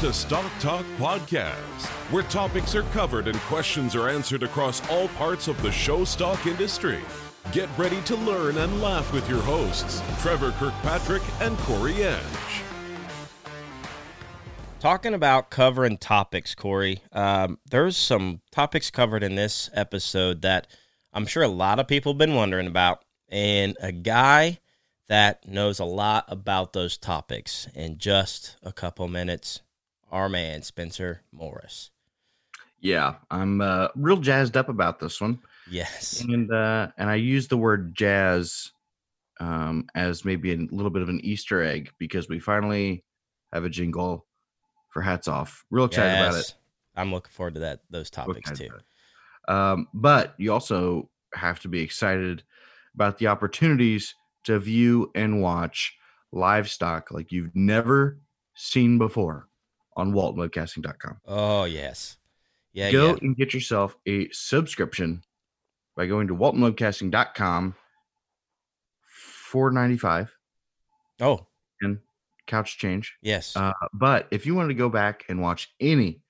to Stock Talk Podcast, where topics are covered and questions are answered across all parts of the show stock industry. Get ready to learn and laugh with your hosts, Trevor Kirkpatrick and Corey Edge. Talking about covering topics, Corey, um, there's some topics covered in this episode that I'm sure a lot of people have been wondering about. And a guy that knows a lot about those topics in just a couple minutes, our man, Spencer Morris. Yeah, I'm uh, real jazzed up about this one. Yes. And uh, and I use the word jazz um, as maybe a little bit of an Easter egg because we finally have a jingle for hats off. Real excited about it. I'm looking forward to that those topics too. Um, but you also have to be excited about the opportunities to view and watch livestock like you've never seen before on waltonwebcasting.com. Oh yes. Yeah. Go yeah. and get yourself a subscription by going to waltonwebcasting.com. Four ninety five Oh, and couch change. yes. Uh, but if you wanted to go back and watch any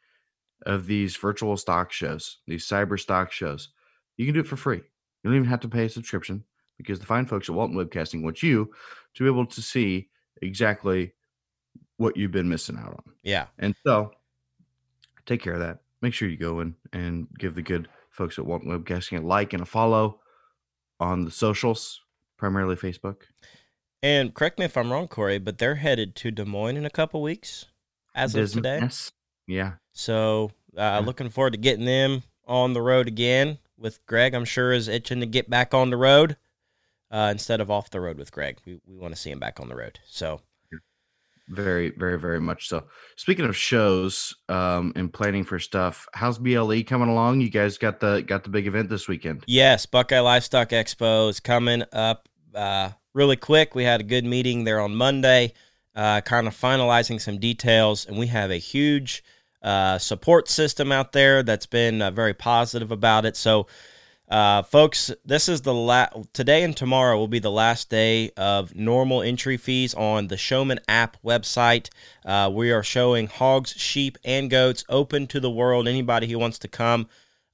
of these virtual stock shows, these cyber stock shows, you can do it for free. You don't even have to pay a subscription because the fine folks at Walton Webcasting want you to be able to see exactly what you've been missing out on. yeah. And so take care of that. Make sure you go in and give the good folks at Walton Webcasting a like and a follow on the socials, primarily Facebook. And correct me if I'm wrong, Corey, but they're headed to Des Moines in a couple weeks as of today. Yes. Yeah. So uh, looking forward to getting them on the road again with Greg. I'm sure is itching to get back on the road uh, instead of off the road with Greg. We, we want to see him back on the road. So Very, very, very much so. Speaking of shows um, and planning for stuff, how's BLE coming along? You guys got the got the big event this weekend. yes, Buckeye Livestock Expo is coming up uh, really quick. We had a good meeting there on Monday, uh, kind of finalizing some details, and we have a huge uh, support system out there that's been uh, very positive about it. So. Uh, folks, this is the last today and tomorrow will be the last day of normal entry fees on the Showman app website. Uh, we are showing hogs, sheep, and goats open to the world. Anybody who wants to come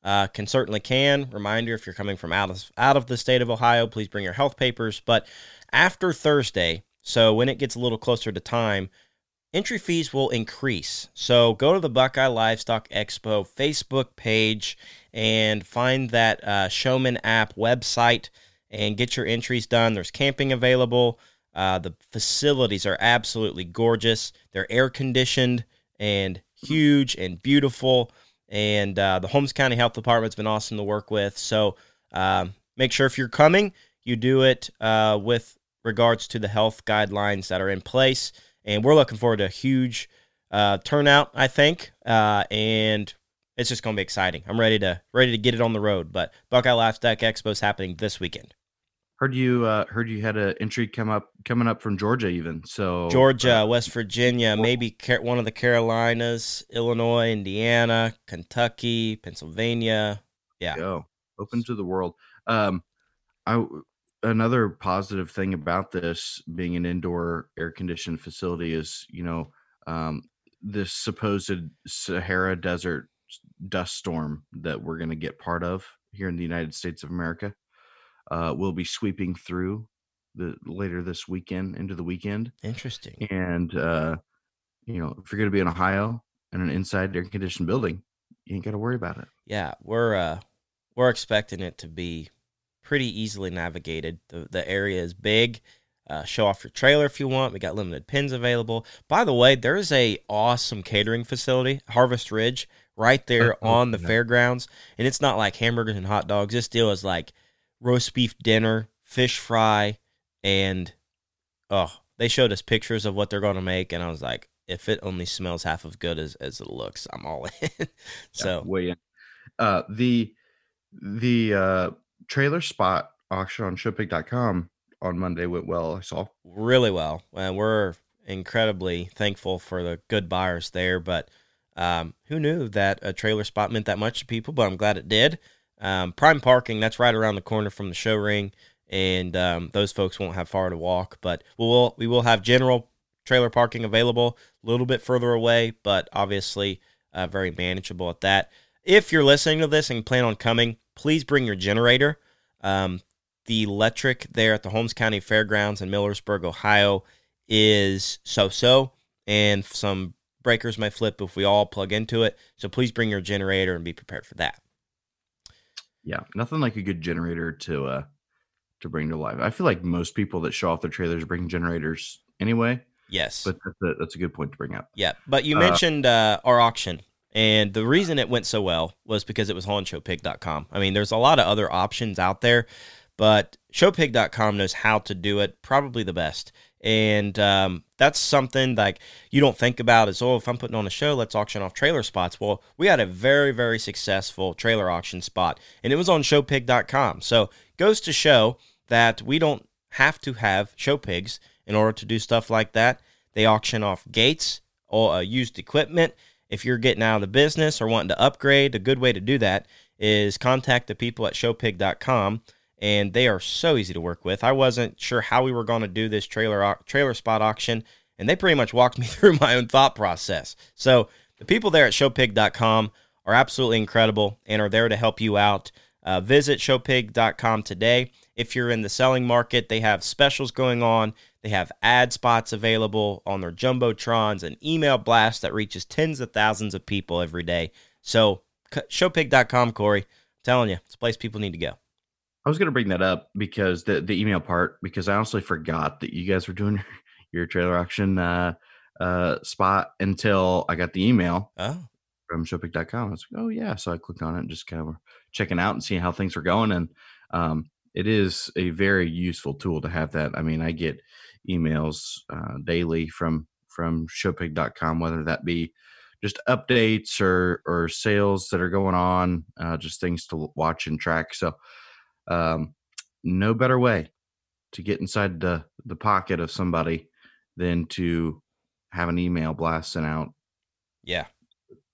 uh, can certainly can. Reminder: if you're coming from out of out of the state of Ohio, please bring your health papers. But after Thursday, so when it gets a little closer to time, entry fees will increase. So go to the Buckeye Livestock Expo Facebook page and find that uh, Showman app website and get your entries done. There's camping available. Uh, the facilities are absolutely gorgeous. They're air conditioned and huge and beautiful. And uh, the Holmes County Health Department's been awesome to work with. So um, make sure if you're coming, you do it uh, with regards to the health guidelines that are in place. And we're looking forward to a huge uh, turnout, I think. Uh, and it's just going to be exciting. I'm ready to ready to get it on the road. But Buckeye Livestock Expo is happening this weekend. Heard you uh, heard you had an entry come up coming up from Georgia even. So Georgia, uh, West Virginia, maybe Car- one of the Carolinas, Illinois, Indiana, Kentucky, Pennsylvania. Yeah. go open to the world. Um, I another positive thing about this being an indoor air conditioned facility is you know um, this supposed Sahara Desert dust storm that we're going to get part of here in the United States of America uh, will be sweeping through the later this weekend into the weekend, Interesting. and uh, you know if you're going to be in Ohio in an inside air conditioned building, you ain't got to worry about it. Yeah, we're uh we're expecting it to be pretty easily navigated. The the area is big. Uh, show off your trailer if you want. We got limited pins available. By the way, there is a awesome catering facility, Harvest Ridge, right there Oh, on the yeah. fairgrounds. And it's not like hamburgers and hot dogs. This deal is like roast beef dinner, fish fry, and oh, they showed us pictures of what they're going to make, and I was like, if it only smells half as good as, as it looks, I'm all in. so weigh in. Uh, the the uh, trailer spot auction on showpig.com on Monday went well. I saw. really well. And we're incredibly thankful for the good buyers there. But um, who knew that a trailer spot meant that much to people? But I'm glad it did. Um, prime parking, that's right around the corner from the show ring. And um, those folks won't have far to walk. But we will, we will have general trailer parking available, a little bit further away, but obviously uh, very manageable at that. If you're listening to this and plan on coming, please bring your generator. Um, the electric there at the Holmes County Fairgrounds in Millersburg, Ohio, is so so, and some breakers may flip if we all plug into it. So please bring your generator and be prepared for that. Yeah, nothing like a good generator to uh to bring to life. I feel like most people that show off their trailers bring generators anyway. Yes, but that's a, that's a good point to bring up. Yeah, but you uh, mentioned uh, our auction, and the reason it went so well was because it was on ShowPig.com. I mean, there's a lot of other options out there, but ShowPig.com knows how to do it probably the best. And um, that's something like you don't think about as, oh, if I'm putting on a show, let's auction off trailer spots. Well, we had a very, very successful trailer auction spot, and it was on showpig.com. So goes to show that we don't have to have show pigs in order to do stuff like that. They auction off gates or uh, used equipment. If you're getting out of the business or wanting to upgrade, a good way to do that is contact the people at showpig.com and they are so easy to work with. I wasn't sure how we were going to do this trailer trailer spot auction, and they pretty much walked me through my own thought process. So the people there at showpig.com are absolutely incredible and are there to help you out. Uh, visit showpig.com today. If you're in the selling market, they have specials going on. They have ad spots available on their jumbotrons, an email blast that reaches tens of thousands of people every day. So showpig.com, Corey, I'm telling you, it's a place people need to go. I was going to bring that up because the the email part because I honestly forgot that you guys were doing your trailer auction uh, uh, spot until I got the email oh. from showpig.com. I was like, oh yeah, so I clicked on it and just kind of checking out and seeing how things were going, and um, it is a very useful tool to have that. I mean, I get emails uh, daily from from showpig.com, whether that be just updates or or sales that are going on, uh, just things to watch and track. So um, no better way to get inside the the pocket of somebody than to have an email blast sent out. Yeah.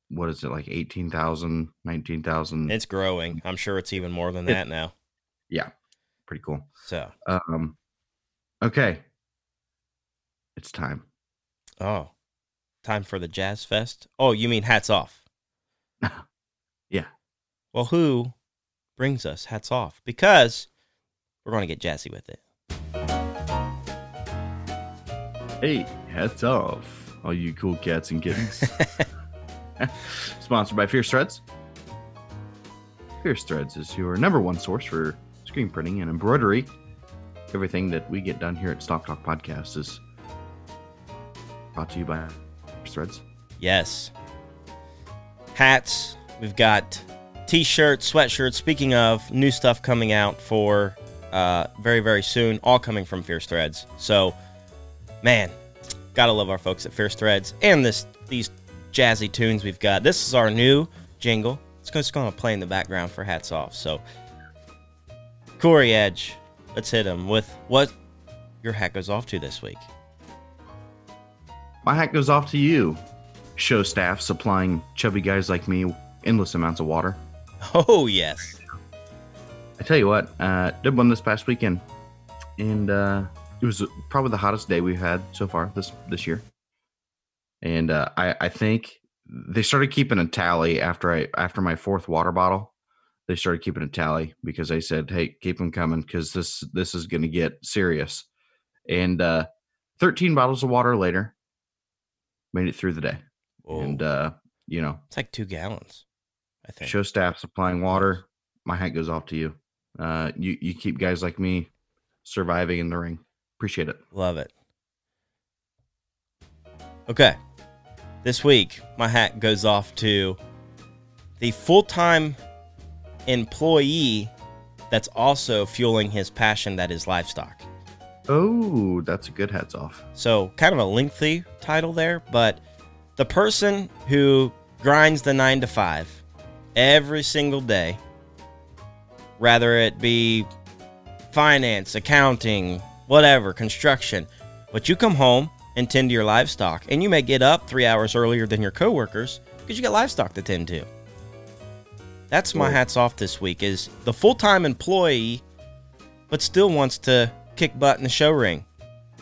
What is it like 18,000, 19,000? It's growing. I'm sure it's even more than that now. Yeah. Pretty cool. So, um okay. It's time. Oh. Time for the Jazz Fest? Oh, you mean hats off? yeah. Well, who brings us hats off because we're going to get jazzy with it. Hey, hats off, all you cool cats and kittens. Sponsored by Fierce Threads. Fierce Threads is your number one source for screen printing and embroidery. Everything that we get done here at Stock Talk Podcast is brought to you by Threads. Yes. Hats. We've got t-shirts, sweatshirts. Speaking of new stuff coming out for uh, very very soon, all coming from Fierce Threads. So, man, gotta love our folks at Fierce Threads and this these jazzy tunes we've got. This is our new jingle. It's just to play in the background for hats off. So, Corey Edge, let's hit him with what your hat goes off to this week. My hat goes off to you, show staff supplying chubby guys like me endless amounts of water. Oh yes. I tell you what, uh, did one this past weekend, and uh, it was probably the hottest day we've had so far this this year. And uh, I, I think they started keeping a tally after I after my fourth water bottle. They started keeping a tally because they said, "Hey, keep them coming because this this is going to get serious." And uh, 13 bottles of water later, made it through the day. Whoa. And uh, you know, it's like two gallons. I think. Show staff supplying water. My hat goes off to you. Uh, you you keep guys like me surviving in the ring. Appreciate it. Love it. Okay. This week, my hat goes off to the full time employee that's also fueling his passion that is livestock. Oh, that's a good hats off. So, kind of a lengthy title there, but the person who grinds the nine to five every single day, rather it be finance, accounting, whatever, construction. But you come home and tend to your livestock, and you may get up three hours earlier than your coworkers because you got livestock to tend to. That's my hats off this week is the full-time employee, but still wants to kick butt in the show ring.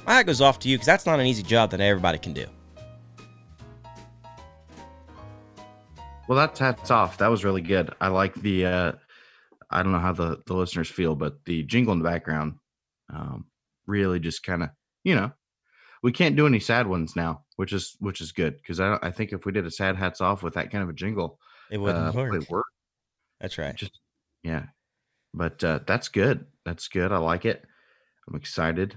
my hat goes off to you because that's not an easy job that everybody can do. Well, that's hats off. That was really good. I like the. uh I don't know how the the listeners feel, but the jingle in the background um, really just kind of you know we can't do any sad ones now, which is which is good because I I think if we did a sad hats off with that kind of a jingle, It wouldn't uh, work. work. That's right. Just yeah, but uh, that's good. That's good. I like it. I'm excited.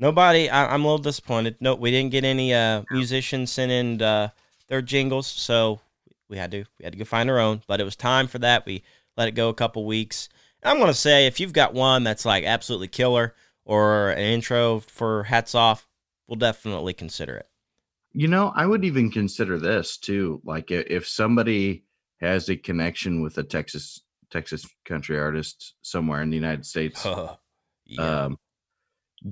Nobody. I, I'm a little disappointed. No, we didn't get any uh, musicians sending uh, their jingles, so we had to we had to go find our own. But it was time for that. We let it go a couple weeks. And I'm gonna say if you've got one that's like absolutely killer or an intro for hats off, we'll definitely consider it. You know, I would even consider this too. Like if somebody has a connection with a Texas Texas country artist somewhere in the United States, yeah. um,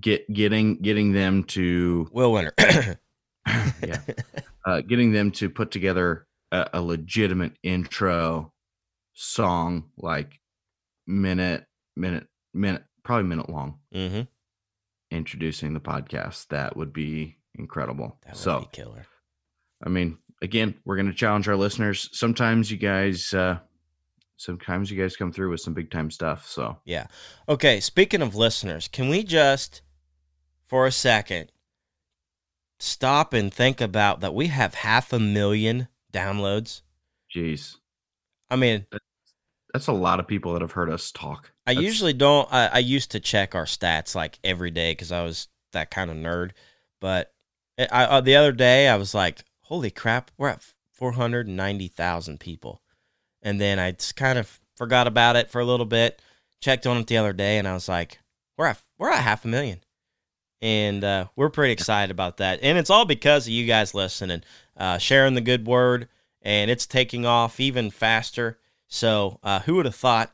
get getting getting them to Will Winter. yeah, uh, getting them to put together a, a legitimate intro song, like minute minute minute probably minute long, mm-hmm. introducing the podcast. That would be incredible. That would so. be killer. I mean, again, we're going to challenge our listeners. Sometimes you guys, uh, sometimes you guys come through with some big time stuff. So Yeah. Okay. Speaking of listeners, can we just, for a second, stop and think about that we have half a million downloads? geez, I mean, that's a lot of people that have heard us talk. I That's- usually don't. I, I used to check our stats like every day because I was that kind of nerd. But I, I, uh, the other day, I was like, holy crap, we're at 490,000 people. And then I just kind of forgot about it for a little bit, checked on it the other day, and I was like, we're at, we're at half a million. And uh, we're pretty excited about that. And it's all because of you guys listening, uh, sharing the good word, and it's taking off even faster. So, uh, who would have thought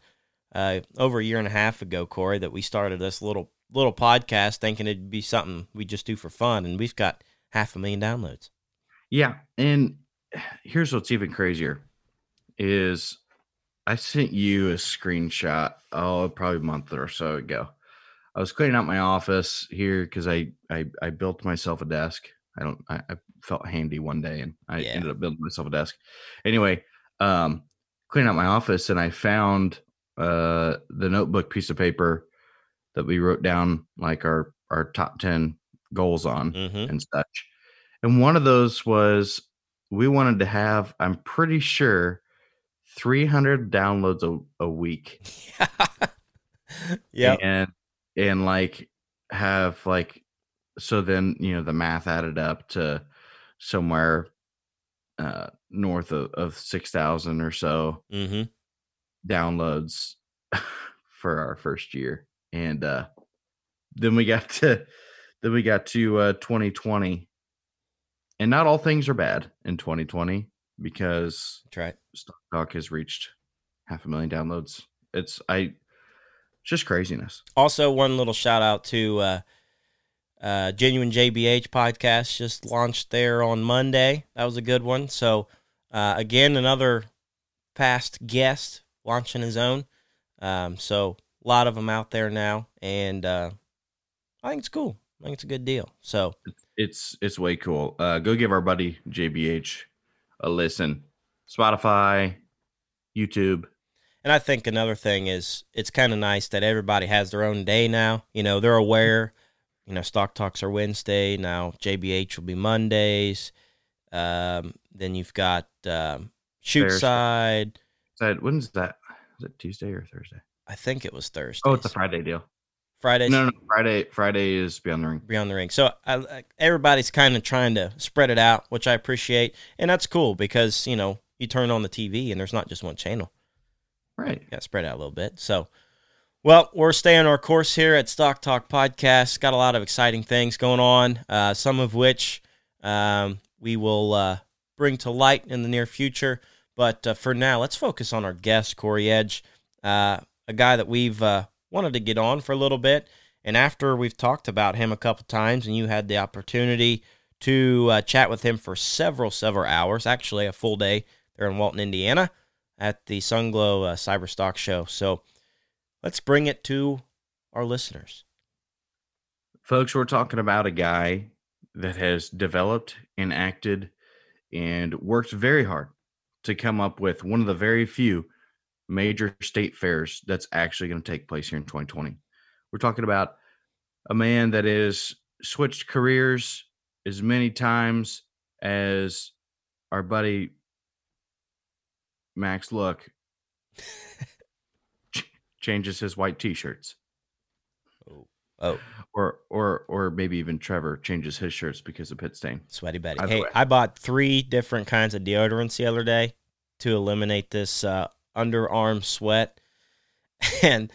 uh, over a year and a half ago, Corey, that we started this little little podcast thinking it'd be something we just do for fun, and we've got half a million downloads. Yeah. And here's what's even crazier is I sent you a screenshot, oh, probably a month or so ago. I was cleaning out my office here because I, I I built myself a desk. I don't I, I felt handy one day and I Yeah. ended up building myself a desk. Anyway, um cleaning out my office and I found uh the notebook piece of paper that we wrote down like our our top 10 goals on Mm-hmm. and such. And one of those was we wanted to have, I'm pretty sure, 300 downloads a, a week. yeah. And, and like have like, so then, you know, the math added up to somewhere uh, north of, of 6,000 or so Mm-hmm. downloads for our first year. And uh, then we got to, then we got to uh, 2020 and not all things are bad in 2020 because That's right. Stock Talk has reached half a million downloads. It's I just craziness. Also, one little shout out to uh, uh, Genuine JBH podcast just launched there on Monday. That was a good one. So, uh, again, another past guest launching his own. Um, so, a lot of them out there now, and uh, I think it's cool. I think it's a good deal. So, It's it's way cool. Uh go give our buddy JBH a listen. Spotify, YouTube. And I think another thing is it's kind of nice that everybody has their own day now. You know, they're aware. You know, stock talks are Wednesday now. JBH will be Mondays. Um, then you've got um, shoot Thursday. side. Said when's that? Is it Tuesday or Thursday? I think it was Thursday. Oh, it's a Friday deal. Fridays. No, no, Friday. Friday is Beyond the Ring. Beyond the ring. So I, I- everybody's kind of trying to spread it out, which I appreciate, and that's cool because you know you turn on the TV and there's not just one channel. Right. got spread out a little bit. So, well, we're staying our course here at Stock Talk Podcast. Got a lot of exciting things going on, uh, some of which um, we will uh, bring to light in the near future. But uh, for now, let's focus on our guest, Corey Edge, uh, a guy that we've uh, wanted to get on for a little bit. And after we've talked about him a couple times, and you had the opportunity to uh, chat with him for several, several hours, actually a full day there in Walton, Indiana at the Sunglow uh, Cyber Stock Show. So let's bring it to our listeners. Folks, we're talking about a guy that has developed and acted and worked very hard to come up with one of the very few major state fairs that's actually going to take place here in 2020. We're talking about a man that has switched careers as many times as our buddy Max Look changes his white t-shirts. Oh, oh, Or or or maybe even Trevor changes his shirts because of pit stain. sweaty Betty. Either Hey, way. I bought three different kinds of deodorants the other day to eliminate this uh, underarm sweat. And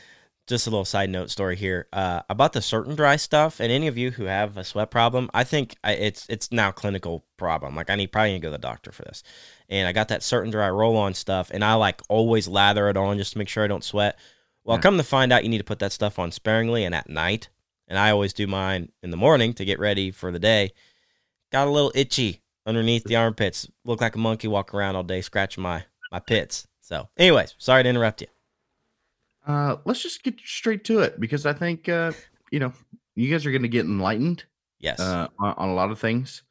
just a little side note story here. Uh, I bought the Certain Dri stuff, and any of you who have a sweat problem, I think I, it's it's now a clinical problem. Like I need probably need to go to the doctor for this. And I got that Certain Dri roll on stuff, and I like always lather it on just to make sure I don't sweat. Well, Yeah. come to find out, you need to put that stuff on sparingly and at night. And I always do mine in the morning to get ready for the day. Got a little itchy underneath the armpits. Look like a monkey walking around all day scratching my my pits. So, anyways, sorry to interrupt you. Uh, let's just get straight to it because I think uh, you know you guys are going to get enlightened Yes. uh, on, on a lot of things,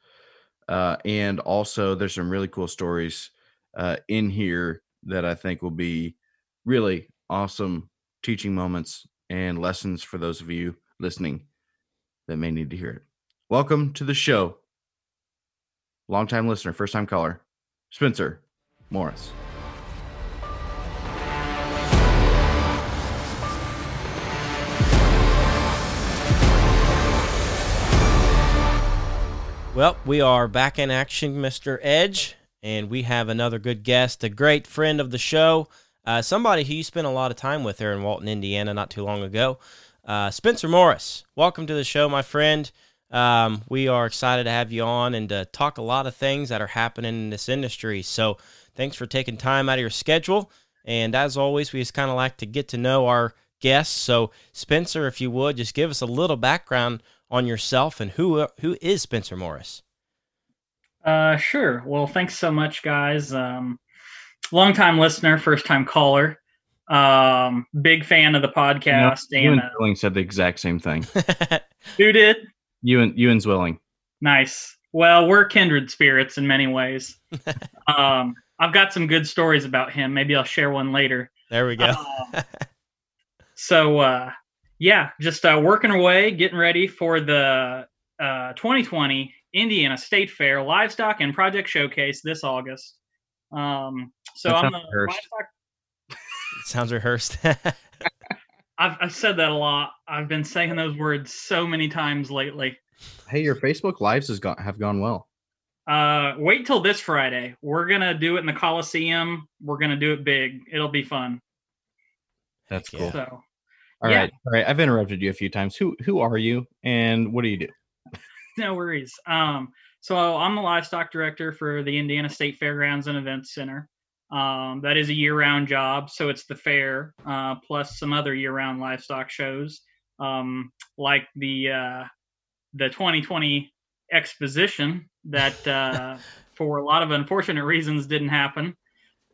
uh, and also there's some really cool stories uh, in here that I think will be really awesome teaching moments and lessons for those of you listening that may need to hear it. Welcome to the show, longtime listener, first time caller, Spencer Morris. Well, we are back in action, Mr. Edge, and we have another good guest, a great friend of the show, uh, somebody who you spent a lot of time with there in Walton, Indiana, not too long ago. Uh, Spencer Morris, welcome to the show, my friend. Um, we are excited to have you on and to talk a lot of things that are happening in this industry. So, thanks for taking time out of your schedule. And as always, we just kind of like to get to know our guests. So, Spencer, if you would, just give us a little background on yourself and who who is Spencer Morris. Uh, sure. Well, thanks so much, guys. Um, long time listener, first time caller. Um, big fan of the podcast. you and and uh, Zwilling said the exact same thing. who did? You and you and Zwilling. Nice. Well, we're kindred spirits in many ways. um, I've got some good stories about him. Maybe I'll share one later. there we go. Um, so, uh, yeah, just uh, working away, getting ready for the uh, 2020 Indiana State Fair Livestock and Project Showcase this August. Um, so That I'm sounds the rehearsed. livestock Sounds rehearsed. I've, I've said that a lot. I've been saying those words so many times lately. Hey, your Facebook lives has gone have gone well. Uh, wait till this Friday. We're gonna do it in the Coliseum. We're gonna do it big. It'll be fun. That's Yeah. cool. So All yeah. right, all right. I've interrupted you a few times. Who who are you and what do you do? no worries. Um, so I'm the livestock director for the Indiana State Fairgrounds and Events Center. Um, that is a year-round job, so it's the fair uh, plus some other year-round livestock shows, um, like the uh, the 2020 exposition that, uh, for a lot of unfortunate reasons, didn't happen,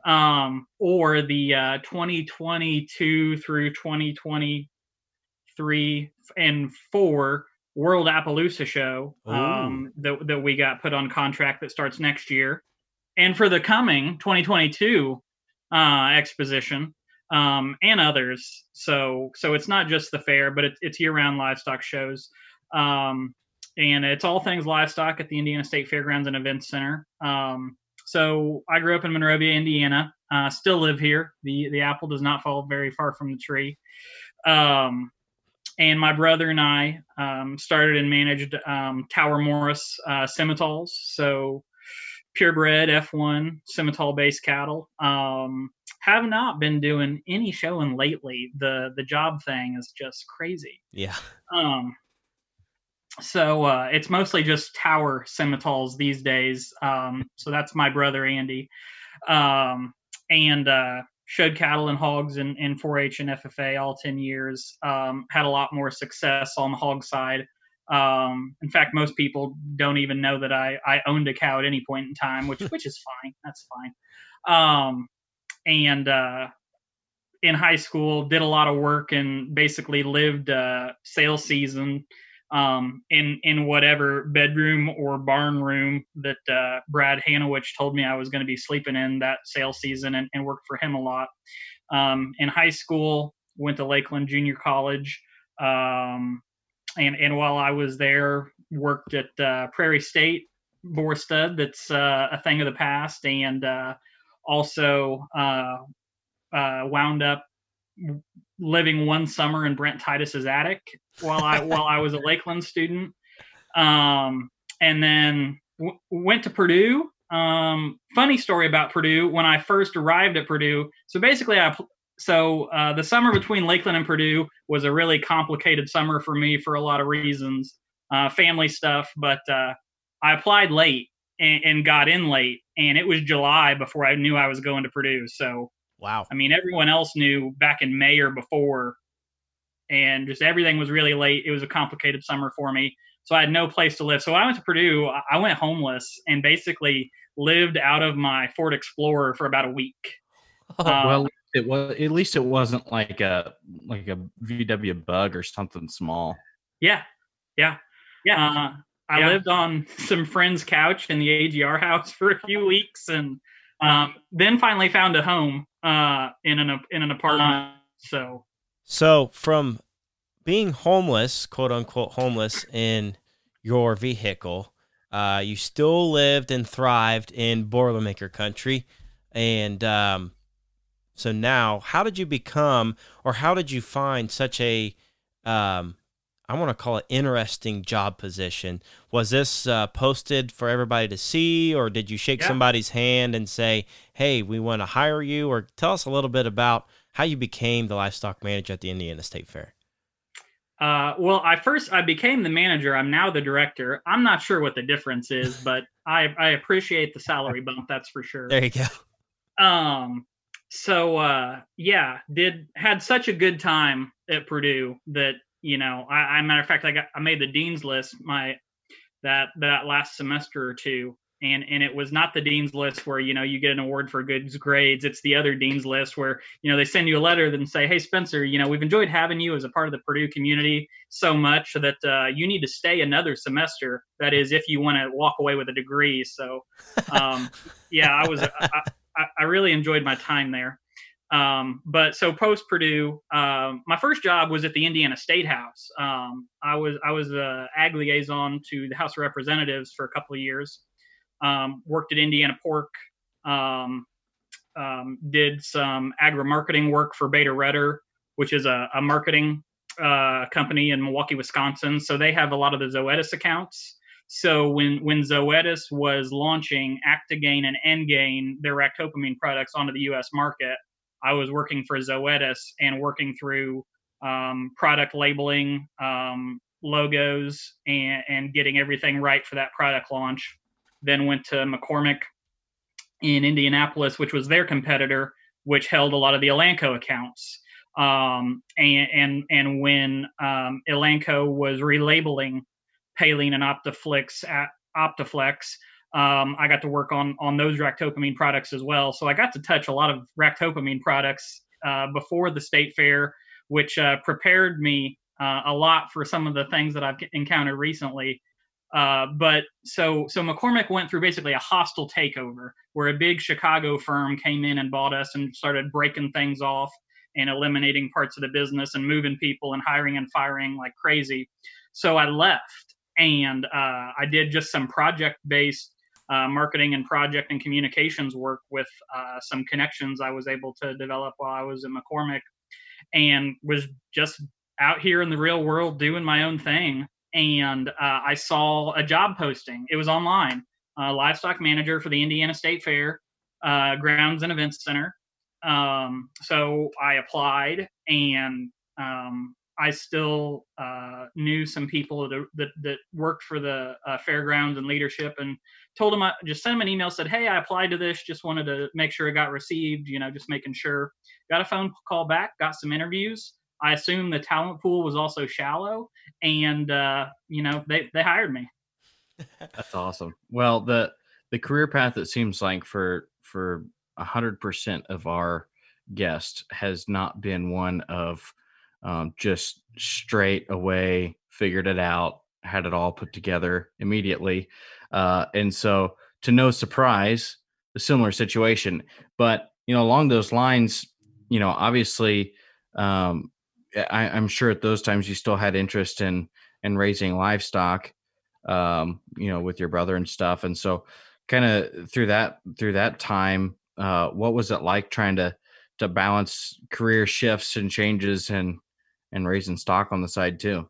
um, or the uh, 2022 through 2023 and four World Appaloosa show um, that, that we got put on contract that starts next year. And for the coming 2022 uh, exposition um, and others. So so it's not just the fair, but it's, it's year-round livestock shows. Um, and it's all things livestock at the Indiana State Fairgrounds and Events Center. Um, so I grew up in Monrovia, Indiana. Uh, still live here. the The apple does not fall very far from the tree. Um, and my brother and I um, started and managed um, Tower Morris uh, Simmentals, so purebred F1 Simmental based cattle. Um, have not been doing any showing lately. The the job thing is just crazy. yeah. Um, so uh, it's mostly just tower Simmentals these days. Um, so that's my brother Andy, um, and uh, showed cattle and hogs in, in 4-H and FFA all 10 years. Um, had a lot more success on the hog side. Um, in fact, most people don't even know that I, I owned a cow at any point in time, which which is fine. That's fine. Um, and uh, in high school, did a lot of work and basically lived uh, sales season um, in in whatever bedroom or barn room that uh, Brad Hanowich told me I was going to be sleeping in that sales season, and, and worked for him a lot. Um, in high school, went to Lakeland Junior College, um, and and while I was there, worked at uh, Prairie State boar stud. That's uh, a thing of the past, and uh, also uh, uh, wound up living one summer in Brent Titus's attic while I while I was a Lakeland student, um, and then w- went to Purdue. Um, funny story about Purdue. When I first arrived at Purdue, so basically I so uh, the summer between Lakeland and Purdue was a really complicated summer for me for a lot of reasons, uh, family stuff. But uh, I applied late and, and, got in late, and it was July before I knew I was going to Purdue. So wow, I mean, everyone else knew back in May or before, and just everything was really late. It was a complicated summer for me, so I had no place to live. So when I went to Purdue, I went homeless and basically lived out of my Ford Explorer for about a week. well, it was at least it wasn't like a like a VW bug or something small. Yeah, yeah, yeah. Uh, I yeah. lived on some friend's couch in the AGR house for a few weeks, and um, then finally found a home uh, in an in an apartment. So, so from being homeless, quote unquote homeless, in your vehicle, uh, you still lived and thrived in Boilermaker country, and um, so now, how did you become, or how did you find such a, um, I want to call it interesting job position? Was this uh, posted for everybody to see, or did you shake yeah. somebody's hand and say, "Hey, we want to hire you"? Or tell us a little bit about how you became the livestock manager at the Indiana State Fair. Uh, well, I first I became the manager. I'm now the director. I'm not sure what the difference is, but I I appreciate the salary bump. That's for sure. There you go. Um, so uh, yeah, did had such a good time at Purdue that you know, I, I matter of fact, I got I made the dean's list my that that last semester or two, and and it was not the dean's list where you know you get an award for good grades. It's the other dean's list where you know they send you a letter and say, hey Spencer, you know we've enjoyed having you as a part of the Purdue community so much that uh, you need to stay another semester. That is, if you want to walk away with a degree. So, um, yeah, I was. I, I, I really enjoyed my time there. Um, but so post Purdue, um, my first job was at the Indiana State House. Um, I was I was a ag liaison to the House of Representatives for a couple of years. Um, worked at Indiana Pork. Um, um, did some agri marketing work for Bader Rutter, which is a, a marketing uh, company in Milwaukee, Wisconsin. So they have a lot of the Zoetis accounts. So when when Zoetis was launching Actogain and Engain, their ractopamine products onto the U.S. market, I was working for Zoetis and working through um, product labeling, um, logos, and, and getting everything right for that product launch. Then went to McCormick in Indianapolis, which was their competitor, which held a lot of the Elanco accounts. Um, and, and and when um, Elanco was relabeling Paylean and Optaflexx at Optaflexx. Um, I got to work on on those ractopamine products as well. So I got to touch a lot of ractopamine products uh, before the state fair, which uh, prepared me uh, a lot for some of the things that I've encountered recently. Uh, but so so McCormick went through basically a hostile takeover where a big Chicago firm came in and bought us and started breaking things off and eliminating parts of the business and moving people and hiring and firing like crazy. So I left and uh, I did just some project based uh, marketing and project and communications work with uh, some connections I was able to develop while I was in McCormick and was just out here in the real world doing my own thing. And uh, I saw a job posting, it was online livestock manager for the Indiana State Fair, uh, Grounds and Events Center. Um, so I applied and um, I still uh, knew some people that, that, that worked for the uh, fairgrounds and leadership, and told them I just sent them an email said, "Hey, I applied to this. Just wanted to make sure it got received. You know, just making sure." Got a phone call back. Got some interviews. I assume the talent pool was also shallow, and uh, you know they they hired me. That's awesome. Well, the the career path it seems like for for a hundred percent of our guests has not been one of um, just straight away figured it out had it all put together immediately. Uh, and so, to no surprise, a similar situation. But you know, along those lines, you know, obviously, um, I, I'm sure at those times you still had interest in in raising livestock, um, you know, with your brother and stuff. And so, kind of through that through that time, uh, what was it like trying to to balance career shifts and changes and and raising stock on the side too?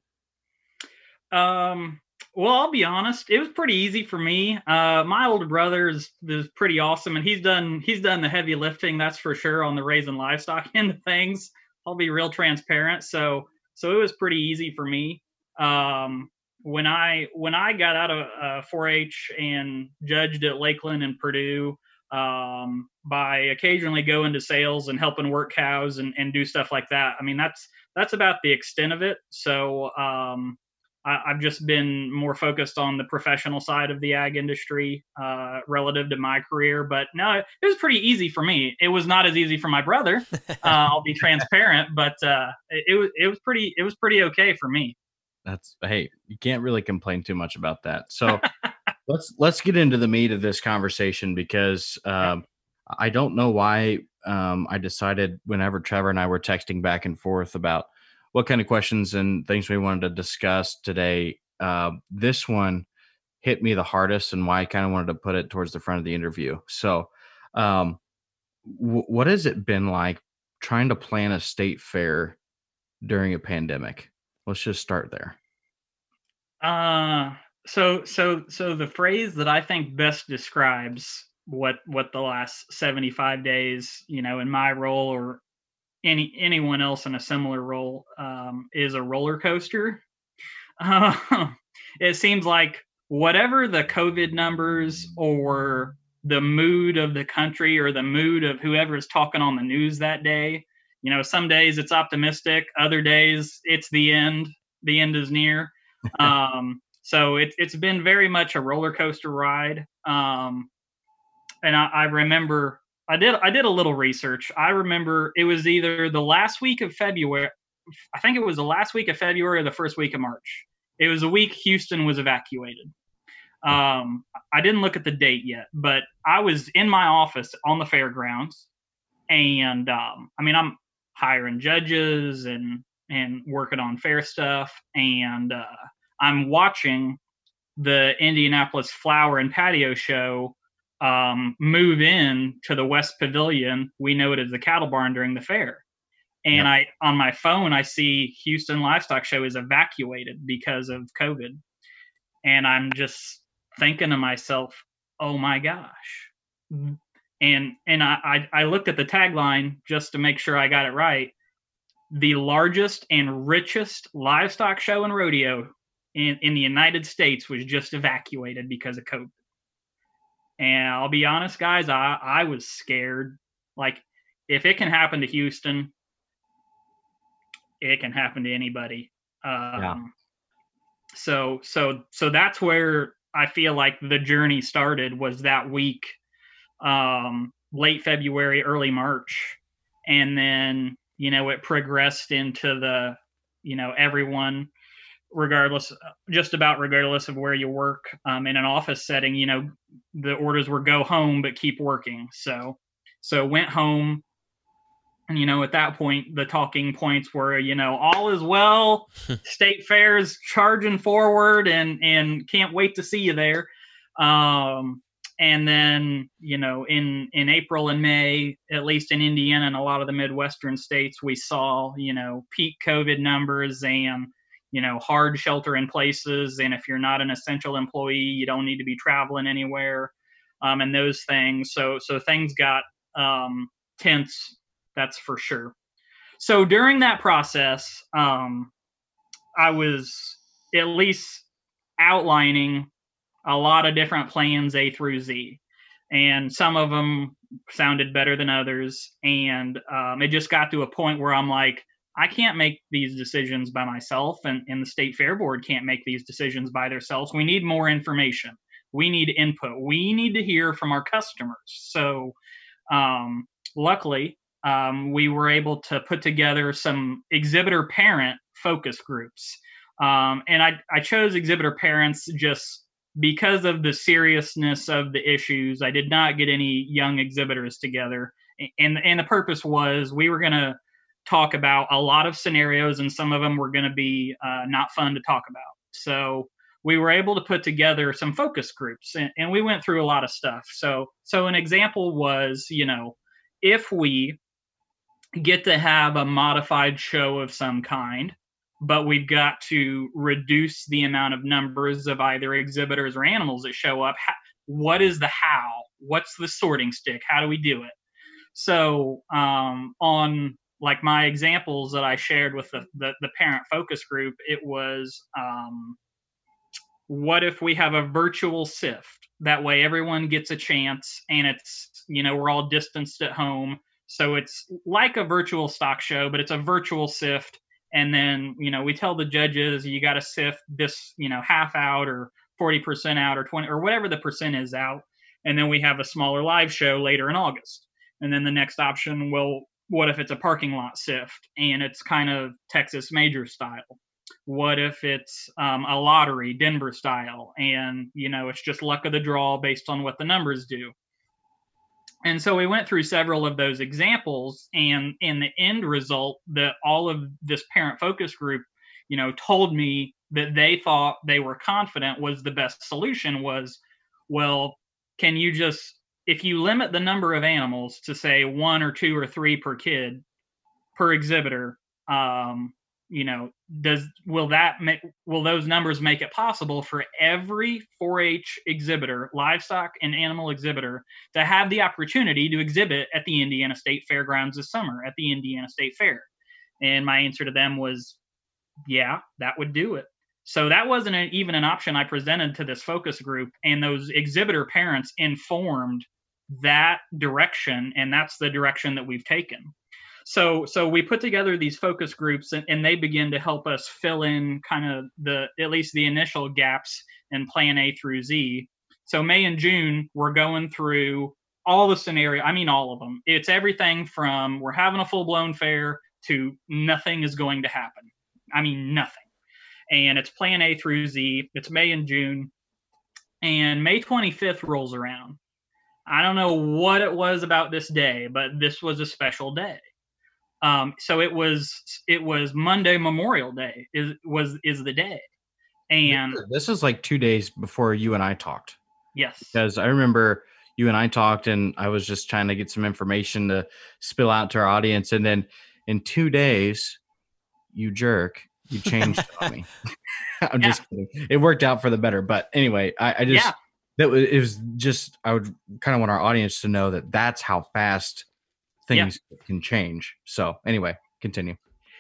Um, well, I'll be honest, it was pretty easy for me. Uh, my older brother is, is pretty awesome, and he's done he's done the heavy lifting, that's for sure, on the raising livestock end of things. I'll be real transparent. So so it was pretty easy for me. Um, when I when I got out of uh, 4-H and judged at Lakeland and Purdue, um, by occasionally going to sales and helping work cows and, and do stuff like that. I mean, that's that's about the extent of it. So um, I, have just been more focused on the professional side of the ag industry uh, relative to my career. But no, it was pretty easy for me. It was not as easy for my brother. Uh, I'll be transparent, but uh, it, was it was pretty it was pretty okay for me. That's hey, you can't really complain too much about that. So let's let's get into the meat of this conversation because um, I don't know why um, I decided whenever Trevor and I were texting back and forth about what kind of questions and things we wanted to discuss today. Uh, this one hit me the hardest, and why I kind of wanted to put it towards the front of the interview. So, um, w- what has it been like trying to plan a state fair during a pandemic? Let's just start there. Uh, so so so the phrase that I think best describes what what the last 75 days, you know, in my role or any anyone else in a similar role um, is a roller coaster. Uh, it seems like whatever the COVID numbers or the mood of the country or the mood of whoever is talking on the news that day, you know, some days it's optimistic, other days it's the end, the end is near. Um, so it, it's been very much a roller coaster ride. Um, and I, I remember I did I did a little research. I remember it was either the last week of February. I think it was the last week of February or the first week of March. It was a week Houston was evacuated. Um, I didn't look at the date yet, but I was in my office on the fairgrounds, and um, I mean I'm hiring judges and and working on fair stuff, and uh, I'm watching the Indianapolis Flower and Patio Show um, move in to the West Pavilion. We know it as the cattle barn during the fair. And I on my phone I see Houston Livestock Show is evacuated because of COVID. And I'm just thinking to myself, oh my gosh. And and I, I, I looked at the tagline just to make sure I got it right. The largest and richest livestock show and rodeo in, in the United States was just evacuated because of COVID. And I'll be honest, guys, I, I was scared. Like, if it can happen to Houston, it can happen to anybody. Um, yeah. So, so, so that's where I feel like the journey started was that week, um, late February, early March. And then, you know, it progressed into the, you know, everyone regardless, just about regardless of where you work. Um, in an office setting, you know, the orders were go home but keep working. So, so went home. And you know, at that point, the talking points were, you know, all is well. state fairs charging forward, and and can't wait to see you there. Um, and then you know in in april and may at least in indiana and a lot of the midwestern states we saw you know peak covid numbers and you know hard shelter in places and if you're not an essential employee you don't need to be traveling anywhere um, and those things. So so things got um, tense that's for sure. So during that process um, i was at least outlining a lot of different plans a through z and some of them sounded better than others and um, it just got to a point where i'm like I can't make these decisions by myself, and, and the state fair board can't make these decisions by themselves. We need more information. We need input. We need to hear from our customers. So, um, luckily, um, we were able to put together some exhibitor parent focus groups. Um, and I, I chose exhibitor parents just because of the seriousness of the issues. I did not get any young exhibitors together. And, and the purpose was we were going to talk about a lot of scenarios, and some of them were going to be uh, not fun to talk about. So we were able to put together some focus groups, and, and we went through a lot of stuff. So, so an example was, you know, if we get to have a modified show of some kind, but we've got to reduce the amount of numbers of either exhibitors or animals that show up. What is the how? What's the sorting stick? How do we do it? So, um, on like my examples that I shared with the, the, the parent focus group, it was um, what if we have a virtual sift? That way everyone gets a chance and it's, you know, we're all distanced at home. So it's like a virtual stock show, but it's a virtual sift. And then, you know, we tell the judges you got to sift this, you know, half out or 40% out or 20 or whatever the percent is out. And then we have a smaller live show later in August. And then the next option will what if it's a parking lot sift and it's kind of Texas major style? What if it's um, a lottery, Denver style, and you know it's just luck of the draw based on what the numbers do? And so we went through several of those examples, and in the end result, that all of this parent focus group, you know, told me that they thought they were confident was the best solution was, well, can you just if you limit the number of animals to say one or two or three per kid per exhibitor um, you know does will that make will those numbers make it possible for every 4-h exhibitor livestock and animal exhibitor to have the opportunity to exhibit at the indiana state fairgrounds this summer at the indiana state fair? And my answer to them was yeah that would do it. So that wasn't even an option I presented to this focus group, and those exhibitor parents informed that direction, and that's the direction that we've taken. So, so we put together these focus groups, and, and they begin to help us fill in kind of the at least the initial gaps in Plan A through Z. So May and June, we're going through all the scenario. I mean, all of them. It's everything from we're having a full blown fair to nothing is going to happen. I mean, nothing. And it's Plan A through Z. It's May and June, and May 25th rolls around I don't know what it was about this day, but this was a special day. Um, so it was it was Monday Memorial Day is was is the day, and this is like two days before you and I talked. Yes, because I remember you and I talked, and I was just trying to get some information to spill out to our audience, and then in two days, you jerk, you changed on me. I'm yeah. just kidding. It worked out for the better, but anyway, I, I just. Yeah that was it was just I would kind of want our audience to know that that's how fast things yeah. can change. So anyway, continue.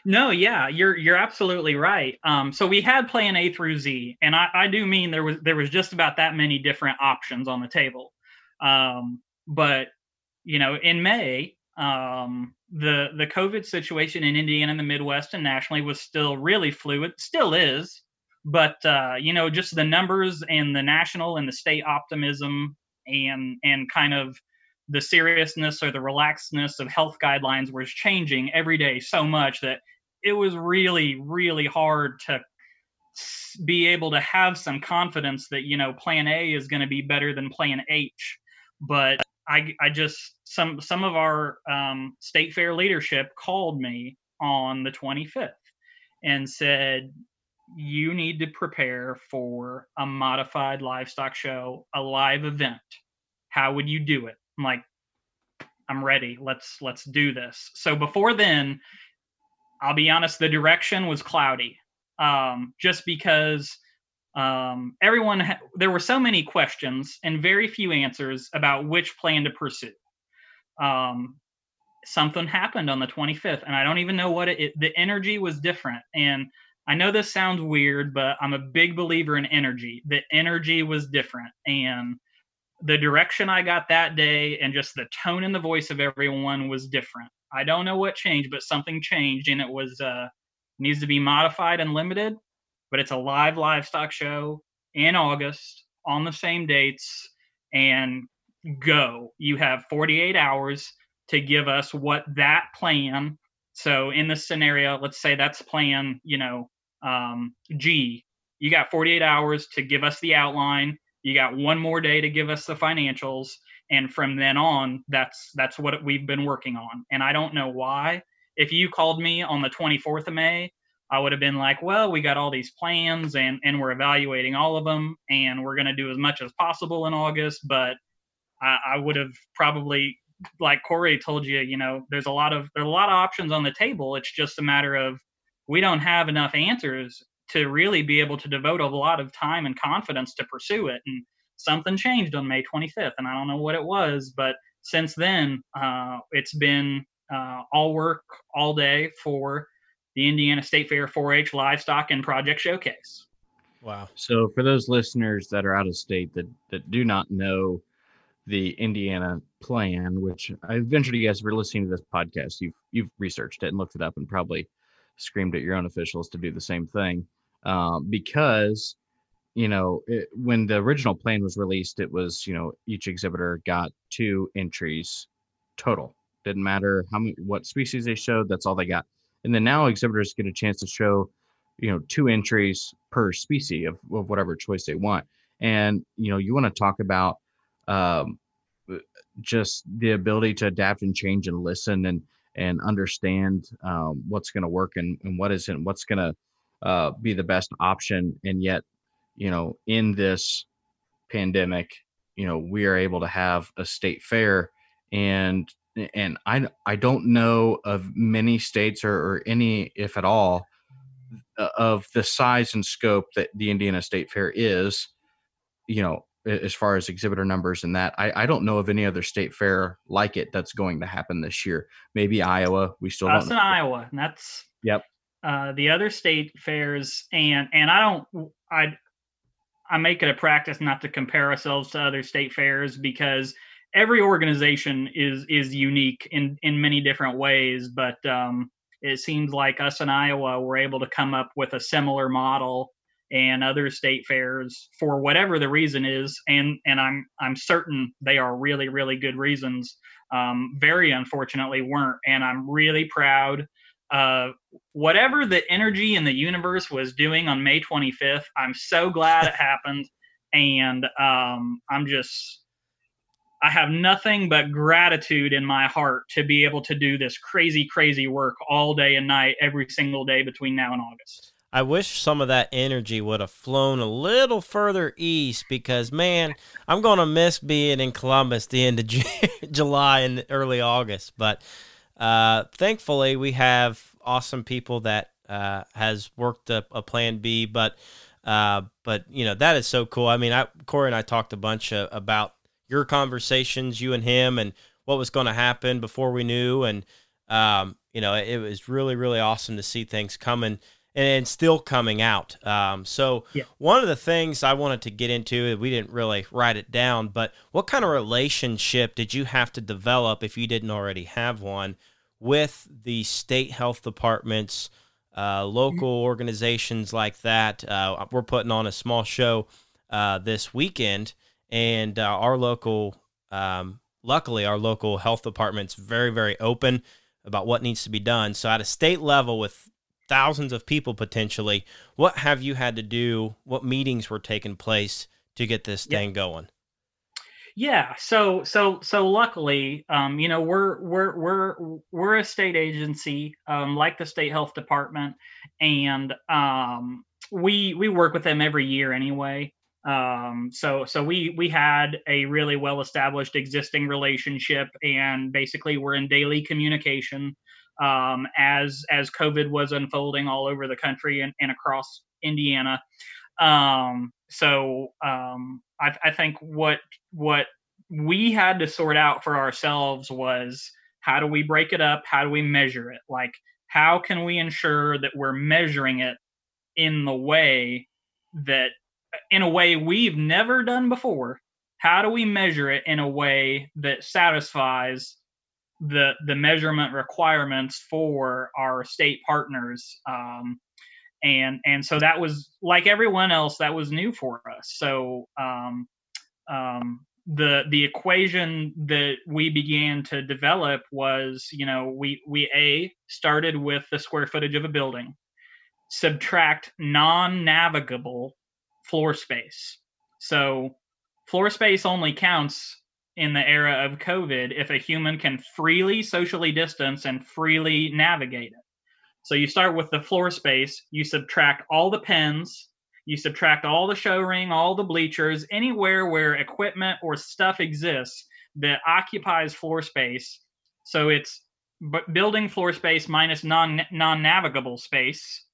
No, yeah, you're you're absolutely right. Um, so we had plan A through Z, and I, I do mean there was there was just about that many different options on the table. Um, but you know, in May, um, the the COVID situation in Indiana and the Midwest and nationally was still really fluid, still is but uh, you know just the numbers and the national and the state optimism and and kind of the seriousness or the relaxedness of health guidelines was changing every day so much that it was really really hard to be able to have some confidence that you know plan A is going to be better than plan H. But I I just some some of our um, state fair leadership called me on the 25th and said you need to prepare for a modified livestock show, a live event. How would you do it? I'm like, I'm ready. Let's let's do this. So before then, I'll be honest, the direction was cloudy. Um, just because um, everyone ha- there were so many questions and very few answers about which plan to pursue. Um, something happened on the 25th, and I don't even know what it, it the energy was different and I know this sounds weird, but I'm a big believer in energy. The energy was different. And the direction I got that day and just the tone and the voice of everyone was different. I don't know what changed, but something changed and it was uh needs to be modified and limited, but it's a live livestock show in August on the same dates and go. You have 48 hours to give us what that plan so in this scenario, let's say that's plan, you know, um, G, you got 48 hours to give us the outline. You got one more day to give us the financials, and from then on, that's that's what we've been working on. And I don't know why. If you called me on the 24th of May, I would have been like, well, we got all these plans and and we're evaluating all of them, and we're going to do as much as possible in August. But I, I would have probably like Corey told you, you know, there's a lot of there's a lot of options on the table. It's just a matter of we don't have enough answers to really be able to devote a lot of time and confidence to pursue it. And something changed on May 25th, and I don't know what it was, but since then, uh, it's been uh, all work all day for the Indiana State Fair 4-H Livestock and Project Showcase. Wow! So for those listeners that are out of state that that do not know the Indiana plan, which I venture to guess if you're listening to this podcast, you've you've researched it and looked it up and probably screamed at your own officials to do the same thing, um, because you know it, when the original plan was released, it was you know each exhibitor got two entries total. Didn't matter how many what species they showed, that's all they got. And then now exhibitors get a chance to show, you know, two entries per species of, of whatever choice they want. And you know, you want to talk about um, just the ability to adapt and change and listen and and understand um, what's going to work and, and what isn't what's going to uh, be the best option and yet you know in this pandemic you know we are able to have a state fair and and i i don't know of many states or, or any if at all of the size and scope that the indiana state fair is you know as far as exhibitor numbers and that. I, I don't know of any other state fair like it that's going to happen this year. Maybe Iowa. We still that's don't. in Iowa, and that's yep. Uh, the other state fairs, and and I don't. I I make it a practice not to compare ourselves to other state fairs because every organization is is unique in in many different ways. But um, it seems like us in Iowa were able to come up with a similar model and other state fairs for whatever the reason is and and i'm i'm certain they are really really good reasons um, very unfortunately weren't and i'm really proud uh, whatever the energy in the universe was doing on may 25th i'm so glad it happened and um, i'm just I have nothing but gratitude in my heart to be able to do this crazy, crazy work all day and night, every single day between now and August. I wish some of that energy would have flown a little further east because, man, I'm going to miss being in Columbus the end of July and early August. But uh, thankfully, we have awesome people that uh, has worked a plan B. But uh, but you know that is so cool. I mean, I, Corey and I talked a bunch of, about your conversations, you and him, and what was going to happen before we knew, and um, you know, it, it was really really awesome to see things coming and still coming out. Um, so yeah. one of the things I wanted to get into, we didn't really write it down, but what kind of relationship did you have to develop if you didn't already have one with the state health departments, uh, local organizations like that? Uh, we're putting on a small show uh, this weekend, and uh, our local, um, luckily, our local health department's very, very open about what needs to be done. So at a state level with thousands of people potentially. What have you had to do? What meetings were taking place to get this thing going? Yeah, so so so luckily, um, you know, we're we're we're we're a state agency, um, like the state health department, and um, we we work with them every year anyway. Um, so so we we had a really well established existing relationship, and basically we're in daily communication um, as as COVID was unfolding all over the country and, and across Indiana. Um, so um, I, I think what what we had to sort out for ourselves was how do we break it up? How do we measure it? Like how can we ensure that we're measuring it in the way that in a way we've never done before? How do we measure it in a way that satisfies the the measurement requirements for our state partners um, and and so that was like everyone else that was new for us so um, um, the the equation that we began to develop was you know we we a started with the square footage of a building subtract non-navigable floor space. So floor space only counts in the era of COVID if a human can freely socially distance and freely navigate it. So you start with the floor space, you subtract all the pens, you subtract all the show ring, all the bleachers, anywhere where equipment or stuff exists that occupies floor space. So it's building floor space minus non non navigable space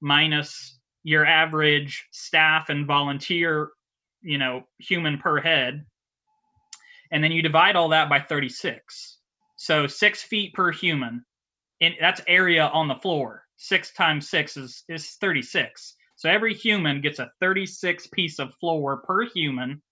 minus your average staff and volunteer, you know, human per head and then you divide all that by 36. So six feet per human. And that's area on the floor. Six times six is, is 36. So every human gets a 36 piece of floor per human.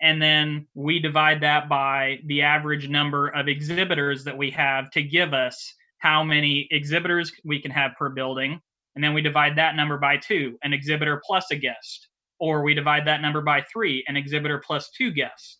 And then we divide that by the average number of exhibitors that we have to give us how many exhibitors we can have per building. And then we divide that number by two, an exhibitor plus a guest. Or we divide that number by three, an exhibitor plus two guests.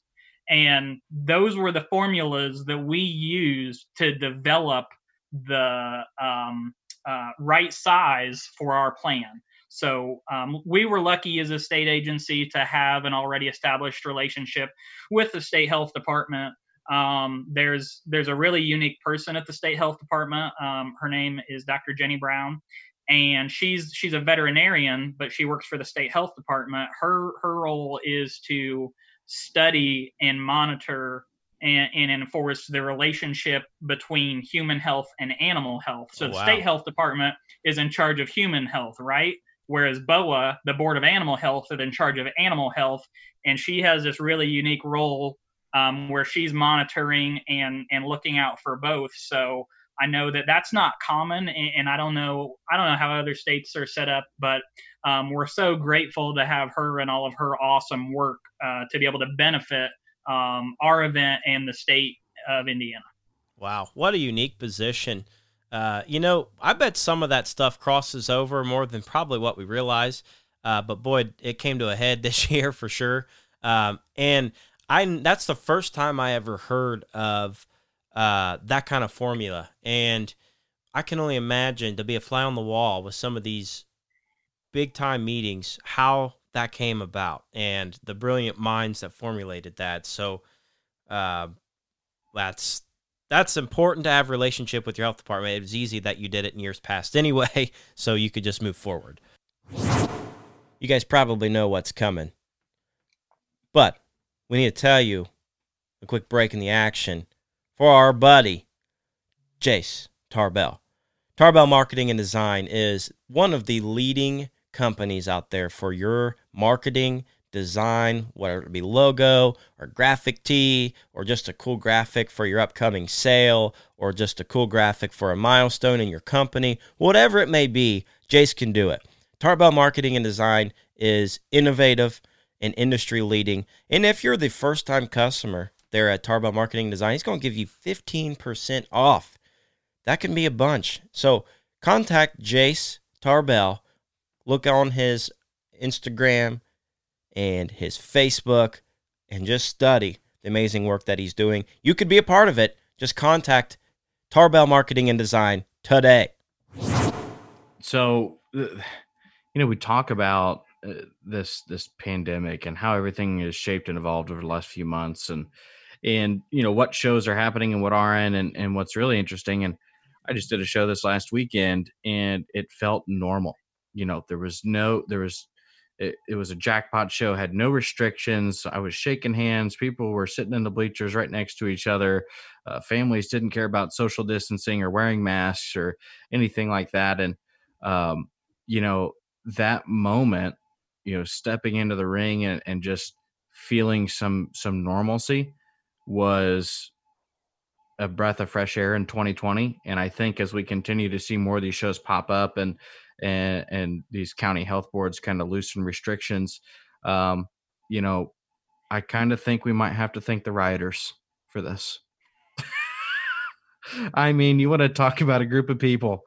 And those were the formulas that we used to develop the um, uh, right size for our plan. So um, we were lucky as a state agency to have an already established relationship with the state health department. Um, there's there's a really unique person at the state health department. Um, her name is Dr. Jenny Brown, and she's she's a veterinarian, but she works for the state health department. Her her role is to study and monitor and, and, enforce the relationship between human health and animal health. So oh, the wow. state health department is in charge of human health, right? Whereas BOAH, the Board of Animal Health, is in charge of animal health, and she has this really unique role um, where she's monitoring and and looking out for both. So I know that that's not common, and, and I don't know I don't know how other states are set up, but um, we're so grateful to have her and all of her awesome work uh, to be able to benefit um, our event and the state of Indiana. Wow, what a unique position! Uh, you know, I bet some of that stuff crosses over more than probably what we realize. Uh, but boy, it came to a head this year for sure. Um, and I that's the first time I ever heard of uh, that kind of formula. And I can only imagine to be a fly on the wall with some of these big time meetings, how that came about and the brilliant minds that formulated that. So uh, that's that's important to have relationship with your health department. It was easy that you did it in years past anyway, so you could just move forward. You guys probably know what's coming. But we need to tell you a quick break in the action for our buddy, Jace Tarbell. Tarbell Marketing and Design is one of the leading companies out there for your marketing, design, whether it be logo or graphic tee or just a cool graphic for your upcoming sale or just a cool graphic for a milestone in your company, whatever it may be, Jace can do it. Tarbell Marketing and Design is innovative and industry leading. And if you're the first time customer, there at Tarbell Marketing Design. He's going to give you 15% off. That can be a bunch. So contact Jace Tarbell. Look on his Instagram and his Facebook and just study the amazing work that he's doing. You could be a part of it. Just contact Tarbell Marketing and Design today. So, you know, we talk about uh, this this pandemic and how everything is shaped and evolved over the last few months and and you know what shows are happening and what aren't and, and what's really interesting and i just did a show this last weekend and it felt normal you know there was no there was it, it was a jackpot show had no restrictions i was shaking hands people were sitting in the bleachers right next to each other uh, families didn't care about social distancing or wearing masks or anything like that and um, you know that moment you know stepping into the ring and, and just feeling some some normalcy was a breath of fresh air in 2020 and i think as we continue to see more of these shows pop up and and and these county health boards kind of loosen restrictions um you know i kind of think we might have to thank the rioters for this. I mean you want to talk about a group of people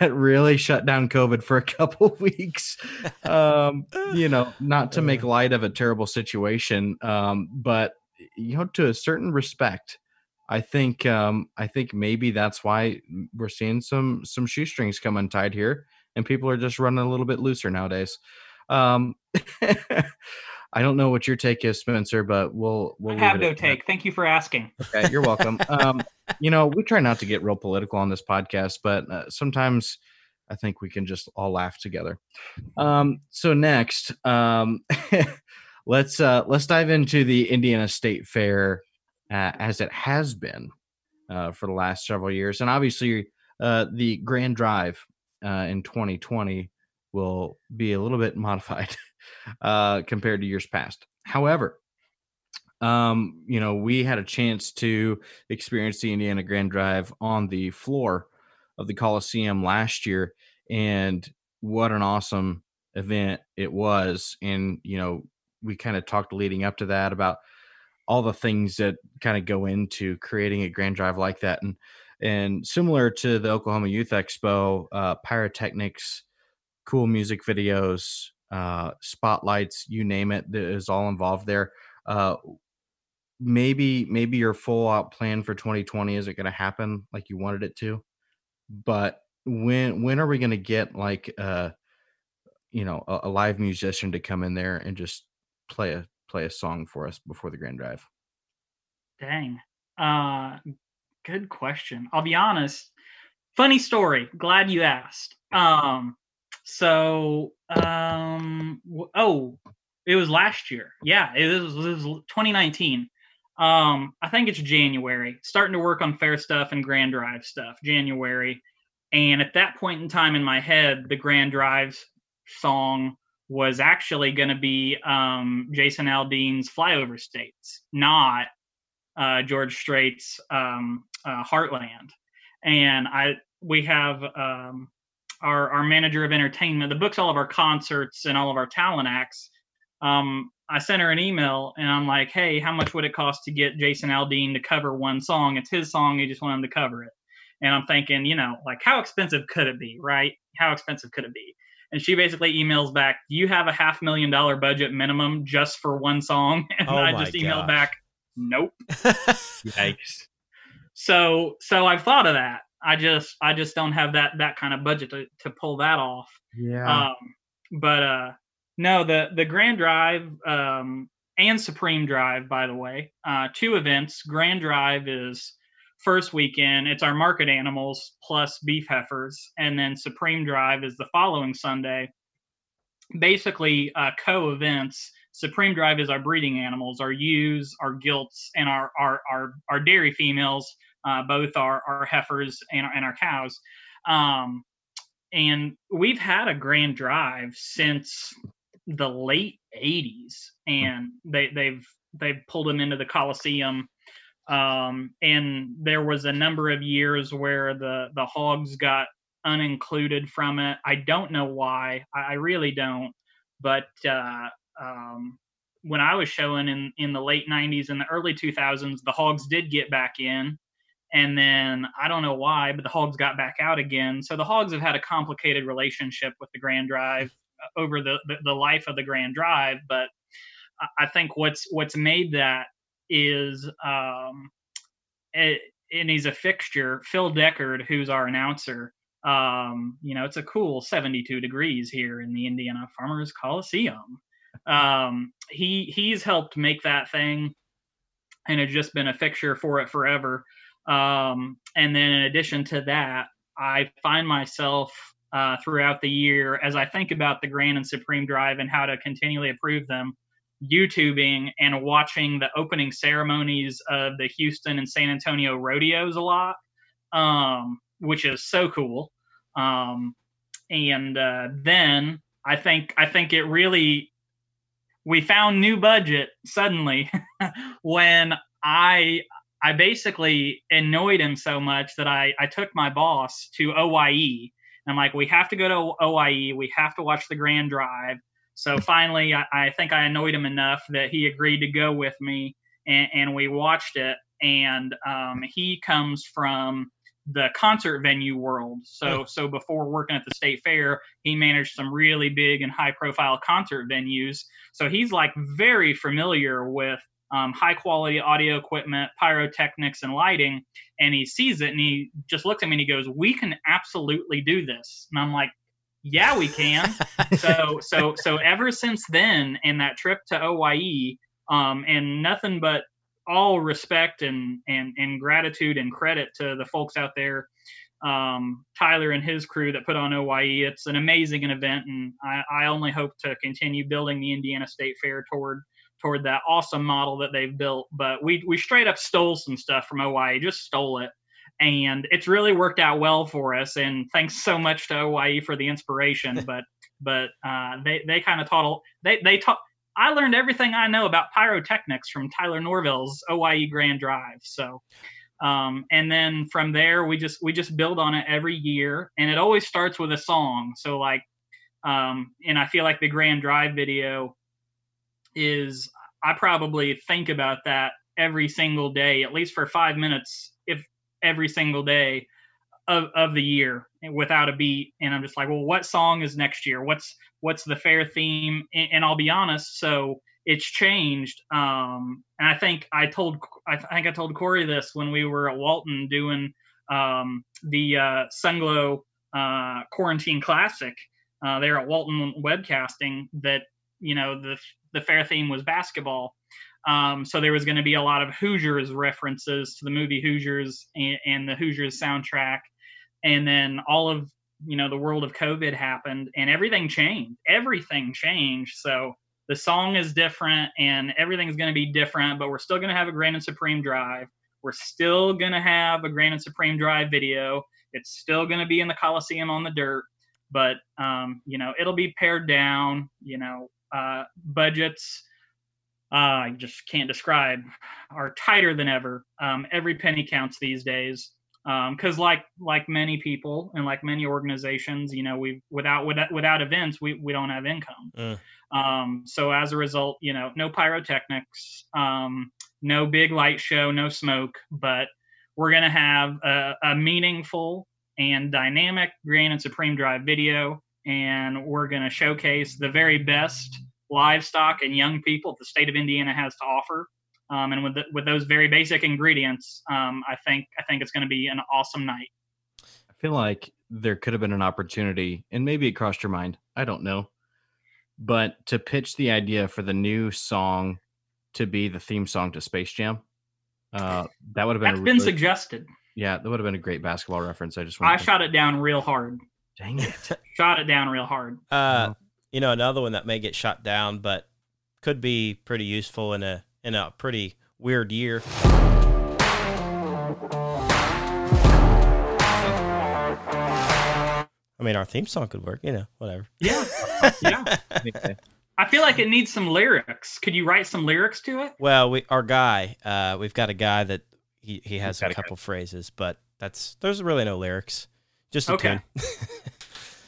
that really shut down covid for a couple weeks um you know not to make light of a terrible situation um but you know to a certain respect i think um i think maybe that's why we're seeing some some shoestrings come untied here and people are just running a little bit looser nowadays. Um, I don't know what your take is, Spencer, but we'll we'll have no take. That. Thank you for asking. Okay, you're welcome. um, you know, we try not to get real political on this podcast, but uh, sometimes I think we can just all laugh together. Um, so next, um, let's uh, let's dive into the Indiana State Fair uh, as it has been uh, for the last several years, and obviously uh, the Grand Drive uh, in 2020 will be a little bit modified uh, compared to years past. However, um, you know, we had a chance to experience the Indiana Grand Drive on the floor of the Coliseum last year, and what an awesome event it was. And you know, we kind of talked leading up to that about all the things that kind of go into creating a Grand Drive like that, and and similar to the Oklahoma Youth Expo, uh, pyrotechnics, cool music videos, uh, spotlights, you name it, that is all involved there. Uh, maybe maybe your full out plan for 2020 isn't going to happen like you wanted it to, but when when are we going to get like uh you know a, a, live musician to come in there and just play a play a song for us before the grand drive? Dang, uh, good question. I'll be honest. Funny story. Glad you asked. Um, so, um, oh, it was last year. Yeah, it was, it was 2019. Um, I think it's January. Starting to work on fair stuff and Grand Drive stuff. January, and at that point in time in my head, the Grand drives song was actually going to be um, Jason Aldean's "Flyover States," not uh, George Strait's um, uh, "Heartland." And I we have um, our our manager of entertainment that books all of our concerts and all of our talent acts. Um, I sent her an email and I'm like, hey, how much would it cost to get Jason Aldean to cover one song? It's his song. He just want him to cover it. And I'm thinking, you know, like how expensive could it be, right? How expensive could it be? And she basically emails back, "Do you have a half million dollar budget minimum just for one song?" And oh I just emailed gosh. back, "Nope." Yikes. So, so I've thought of that, I just I just don't have that that kind of budget to, to pull that off. Yeah. Um, but uh, no, the the Grand Drive um, and Supreme Drive, by the way, uh, two events. Grand Drive is first weekend. It's our market animals plus beef heifers, and then Supreme Drive is the following Sunday. Basically, uh, co events. Supreme Drive is our breeding animals, our ewes, our gilts, and our our our, our dairy females uh, both our, our heifers and our, and our cows. Um, and we've had a grand drive since the late 80s and they, they've they've pulled them into the coliseum um, and there was a number of years where the the hogs got unincluded from it i don't know why i, I really don't but uh, um, when i was showing in in the late 90s and the early 2000s the hogs did get back in and then I don't know why, but the Hogs got back out again. So the Hogs have had a complicated relationship with the Grand Drive uh, over the, the, the life of the Grand Drive. But I think what's what's made that is, um, it, and he's a fixture. Phil Deckard, who's our announcer, um, you know, it's a cool 72 degrees here in the Indiana Farmers Coliseum. Um, he he's helped make that thing, and has just been a fixture for it forever. Um, and then in addition to that, I find myself uh, throughout the year as I think about the Grand and Supreme Drive and how to continually improve them, YouTubing and watching the opening ceremonies of the Houston and San Antonio rodeos a lot, um, which is so cool. Um, and uh, then I think I think it really we found new budget suddenly when I I basically annoyed him so much that I, I took my boss to OYE. I'm like, we have to go to OYE. We have to watch the Grand Drive. So finally, I, I think I annoyed him enough that he agreed to go with me, and, and we watched it. And um, he comes from the concert venue world. So so before working at the state fair, he managed some really big and high profile concert venues. So he's like very familiar with um, high quality audio equipment, pyrotechnics, and lighting. And he sees it and he just looks at me and he goes, We can absolutely do this. And I'm like, yeah, we can. so so so ever since then, and that trip to OYE, um, and nothing but all respect and and and gratitude and credit to the folks out there um, Tyler and his crew that put on OYE. It's an amazing event, and I, I, only hope to continue building the Indiana State Fair toward toward that awesome model that they've built. But we we straight up stole some stuff from OYE, just stole it, and it's really worked out well for us. And thanks so much to OYE for the inspiration. but but uh, they they kind of taught they they taught. I learned everything I know about pyrotechnics from Tyler Norvell's OYE Grand Drive. So um, and then from there we just we just build on it every year and it always starts with a song so like um, and i feel like the grand drive video is i probably think about that every single day at least for five minutes every single day of, of the year without a beat and i'm just like well what song is next year what's what's the fair theme and, and i'll be honest so it's changed. Um, and I think I told I think I told Corey this when we were at Walton doing um, the uh, Sunglo uh, Quarantine Classic uh, there at Walton webcasting that you know the the fair theme was basketball. Um, so there was going to be a lot of Hoosiers references to the movie Hoosiers and, and the Hoosiers soundtrack, and then all of you know the world of COVID happened and everything changed. Everything changed. So the song is different and everything's going to be different, but we're still going to have a Grand and Supreme Drive. We're still going to have a Grand and Supreme Drive video. It's still going to be in the Coliseum on the dirt, but um, you know it'll be pared down. You know, uh, budgets I just can't describe are tighter than ever. Um, every penny counts these days because um, like like many people and like many organizations you know we without without without events we, we don't have income uh. um, so as a result you know no pyrotechnics um, no big light show no smoke but we're going to have a, a, meaningful and dynamic grand and supreme drive video and we're going to showcase the very best livestock and young people the state of indiana has to offer um, and with the, with those very basic ingredients, um, I think I think it's going to be an awesome night. I feel like there could have been an opportunity, and maybe it crossed your mind. I don't know, but to pitch the idea for the new song to be the theme song to Space Jam, uh, that would have been That's been really, suggested. Yeah, that would have been a great basketball reference. I just wanna I shot it down real hard. Dang it! shot it down real hard. Uh, you know, another one that may get shot down, but could be pretty useful in a in a pretty weird year. I mean, our theme song could work, you know, whatever. Yeah. Yeah. I feel like it needs some lyrics. Could you write some lyrics to it? Well, we our guy, uh, we've got a guy that he, he has a couple phrases, but that's there's really no lyrics, just a okay. tune.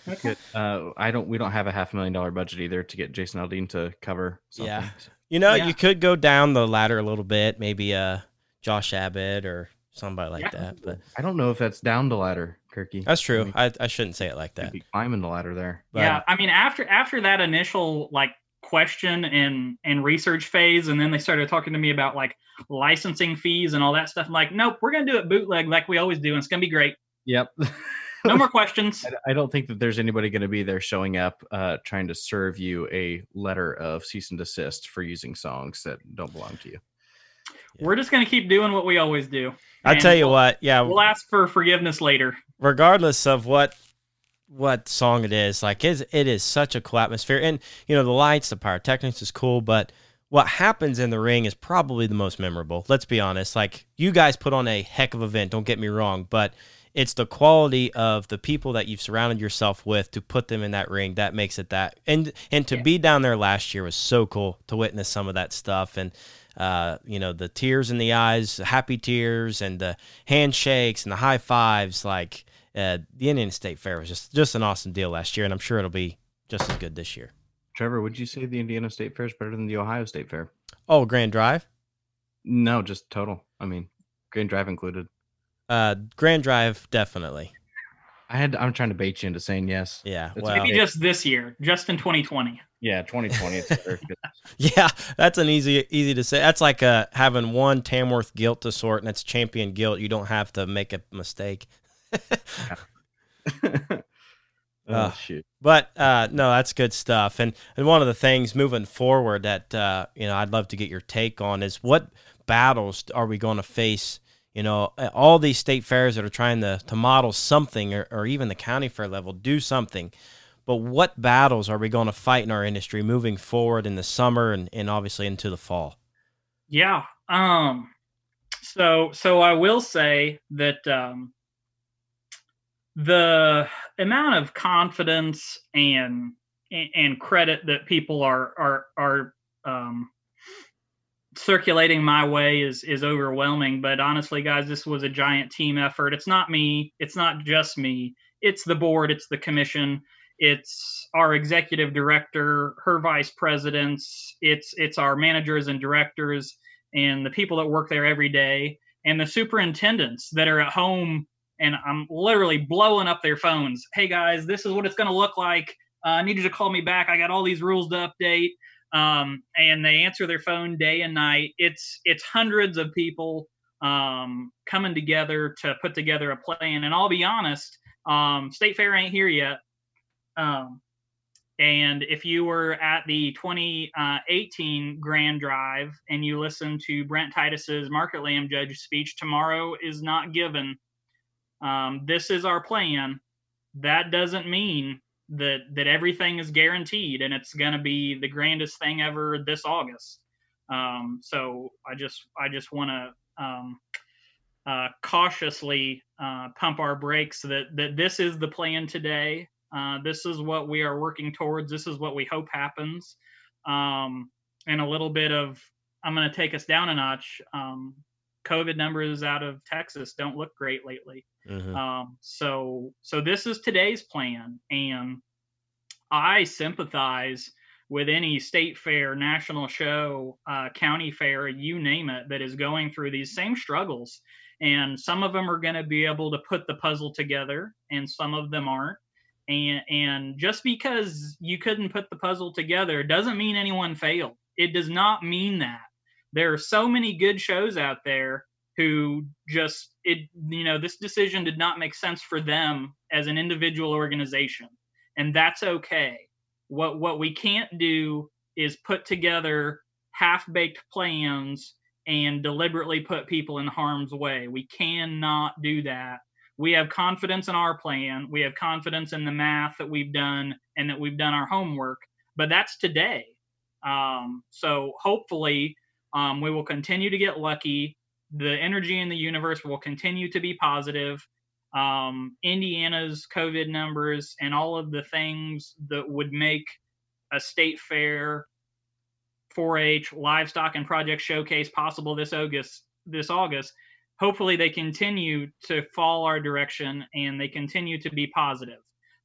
okay. Uh, I don't. We don't have a half a million dollar budget either to get Jason Aldean to cover. Something. Yeah, you know, yeah. you could go down the ladder a little bit, maybe uh Josh Abbott or somebody like yeah. that. But I don't know if that's down the ladder, Kirky. That's true. I, mean, I, I, shouldn't say it like that. Be climbing the ladder there. But, yeah, I mean after after that initial like question and and research phase, and then they started talking to me about like licensing fees and all that stuff. I'm like, nope, we're gonna do it bootleg like we always do, and it's gonna be great. Yep. no more questions. I don't think that there's anybody going to be there showing up uh, trying to serve you a letter of cease and desist for using songs that don't belong to you. Yeah. We're just going to keep doing what we always do. I tell you we'll, what, yeah, we'll ask for forgiveness later. Regardless of what what song it is, like is it is such a cool atmosphere, and you know the lights, the pyrotechnics is cool, but what happens in the ring is probably the most memorable. Let's be honest. Like you guys put on a heck of an event. Don't get me wrong, but it's the quality of the people that you've surrounded yourself with to put them in that ring that makes it that and and to yeah. be down there last year was so cool to witness some of that stuff and uh, you know the tears in the eyes happy tears and the handshakes and the high fives like uh, the indian state fair was just just an awesome deal last year and i'm sure it'll be just as good this year. Trevor would you say the indiana state fair is better than the ohio state fair? Oh grand drive? No just total. I mean grand drive included uh, Grand Drive, definitely. I had. I'm trying to bait you into saying yes. Yeah, well, maybe just this year, just in 2020. Yeah, 2020. yeah, that's an easy easy to say. That's like uh, having one Tamworth gilt to sort, and it's champion gilt. You don't have to make a mistake. Oh, Uh, shoot. But uh, no, that's good stuff. And and one of the things moving forward that uh, you know I'd love to get your take on is what battles are we going to face? You know, all these state fairs that are trying to to model something, or, or even the county fair level, do something. But what battles are we going to fight in our industry moving forward in the summer and, and obviously into the fall? Yeah. Um. So so I will say that um, the amount of confidence and and credit that people are are are um, circulating my way is is overwhelming. But honestly, guys, this was a giant team effort. It's not me. It's not just me. It's the board. It's the commission. It's our executive director, her vice presidents. It's it's our managers and directors and the people that work there every day and the superintendents that are at home and I'm literally blowing up their phones. Hey guys, this is what it's going to look like. Uh, I need you to call me back. I got all these rules to update. Um, and they answer their phone day and night. It's it's hundreds of people um, coming together to put together a plan. And I'll be honest, um, State Fair ain't here yet. Um, and if you were at the 2018 Grand Drive and you listened to Brent Titus's Market Lamb Judge speech, tomorrow is not given. Um, this is our plan. That doesn't mean that that everything is guaranteed and it's going to be the grandest thing ever this August. Um, so I just I just want to um, uh, cautiously uh, pump our brakes that that this is the plan today. Uh, this is what we are working towards. This is what we hope happens. Um, and a little bit of, I'm going to take us down a notch. COVID numbers out of Texas don't look great lately. Mm-hmm. Um, so, so this is today's plan, and I sympathize with any state fair, national show, uh, county fair, you name it, that is going through these same struggles. And some of them are going to be able to put the puzzle together, and some of them aren't and and just because you couldn't put the puzzle together doesn't mean anyone failed it does not mean that there are so many good shows out there who just it you know this decision did not make sense for them as an individual organization and that's okay what what we can't do is put together half baked plans and deliberately put people in harm's way we cannot do that we have confidence in our plan. We have confidence in the math that we've done and that we've done our homework. But that's today. Um, so hopefully, um, we will continue to get lucky. The energy in the universe will continue to be positive. Um, Indiana's COVID numbers and all of the things that would make a state fair, 4-H, livestock, and project showcase possible this August. This August hopefully they continue to fall our direction and they continue to be positive.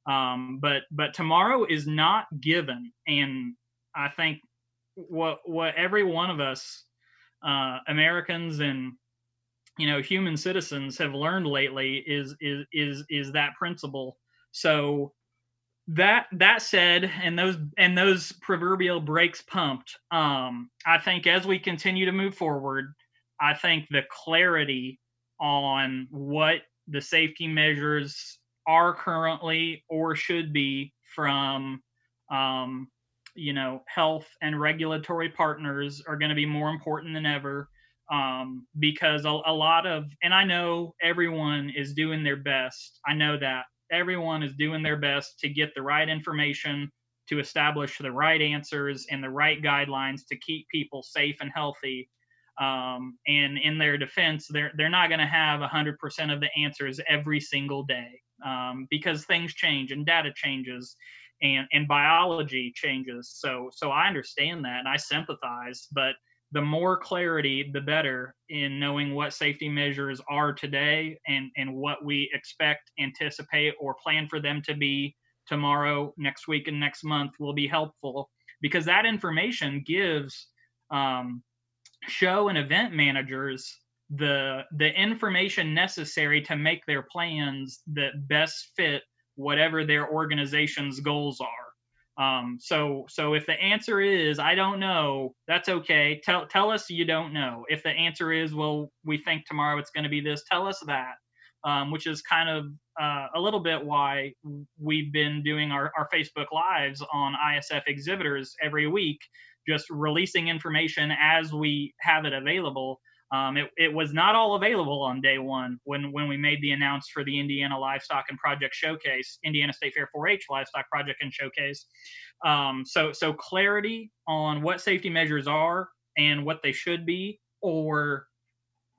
Um, but but tomorrow is not given, and I think what what every one of us uh, Americans and you know human citizens have learned lately is is is is that principle. So that that said, and those and those proverbial brakes pumped, um, I think as we continue to move forward I think the clarity on what the safety measures are currently or should be from, um, you know, health and regulatory partners are going to be more important than ever um, because a, a lot of, and I know everyone is doing their best. I know that everyone is doing their best to get the right information, to establish the right answers and the right guidelines to keep people safe and healthy. Um, and in their defense, they're they're not going to have 100% of the answers every single day um, because things change and data changes, and and biology changes. So so I understand that and I sympathize, but the more clarity, the better in knowing what safety measures are today and and what we expect, anticipate, or plan for them to be tomorrow, next week, and next month will be helpful because that information gives. Um, show and event managers the the information necessary to make their plans that best fit whatever their organization's goals are um, so so if the answer is i don't know that's okay tell tell us you don't know if the answer is well we think tomorrow it's going to be this tell us that um, which is kind of uh, a little bit why we've been doing our, our Facebook lives on ISF exhibitors every week, just releasing information as we have it available. Um, it, it, was not all available on day one when, when we made the announce for the Indiana Livestock and Project Showcase, Indiana State Fair 4-H Livestock Project and Showcase. Um, so so clarity on what safety measures are and what they should be, or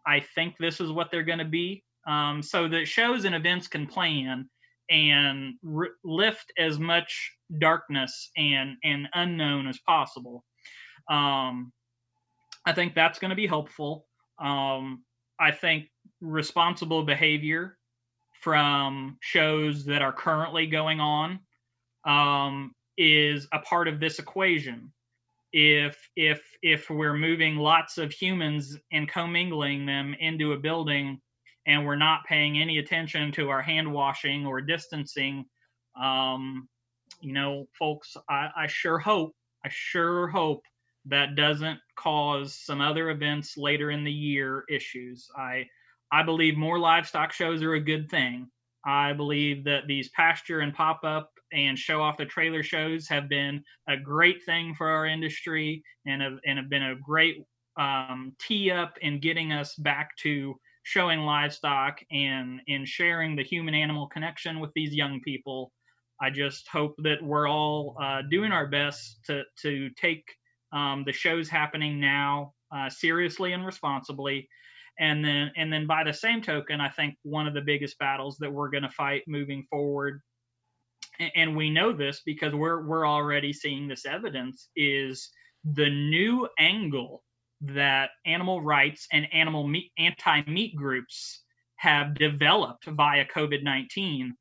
I think this is what they're going to be, um, so that shows and events can plan and r- lift as much darkness and and unknown as possible. Um, I think that's going to be helpful. Um, I think responsible behavior from shows that are currently going on um, is a part of this equation. If if if we're moving lots of humans and commingling them into a building and we're not paying any attention to our hand washing or distancing um, you know folks I, I sure hope i sure hope that doesn't cause some other events later in the year issues i i believe more livestock shows are a good thing i believe that these pasture and pop-up and show off the trailer shows have been a great thing for our industry and have, and have been a great um, tee up in getting us back to showing livestock and in sharing the human animal connection with these young people. I just hope that we're all uh, doing our best to to take um, the shows happening now uh, seriously and responsibly. And then, and then, by the same token, I think one of the biggest battles that we're going to fight moving forward and we know this because we're we're already seeing this evidence is the new angle that animal rights and animal meat anti-meat groups have developed via COVID-19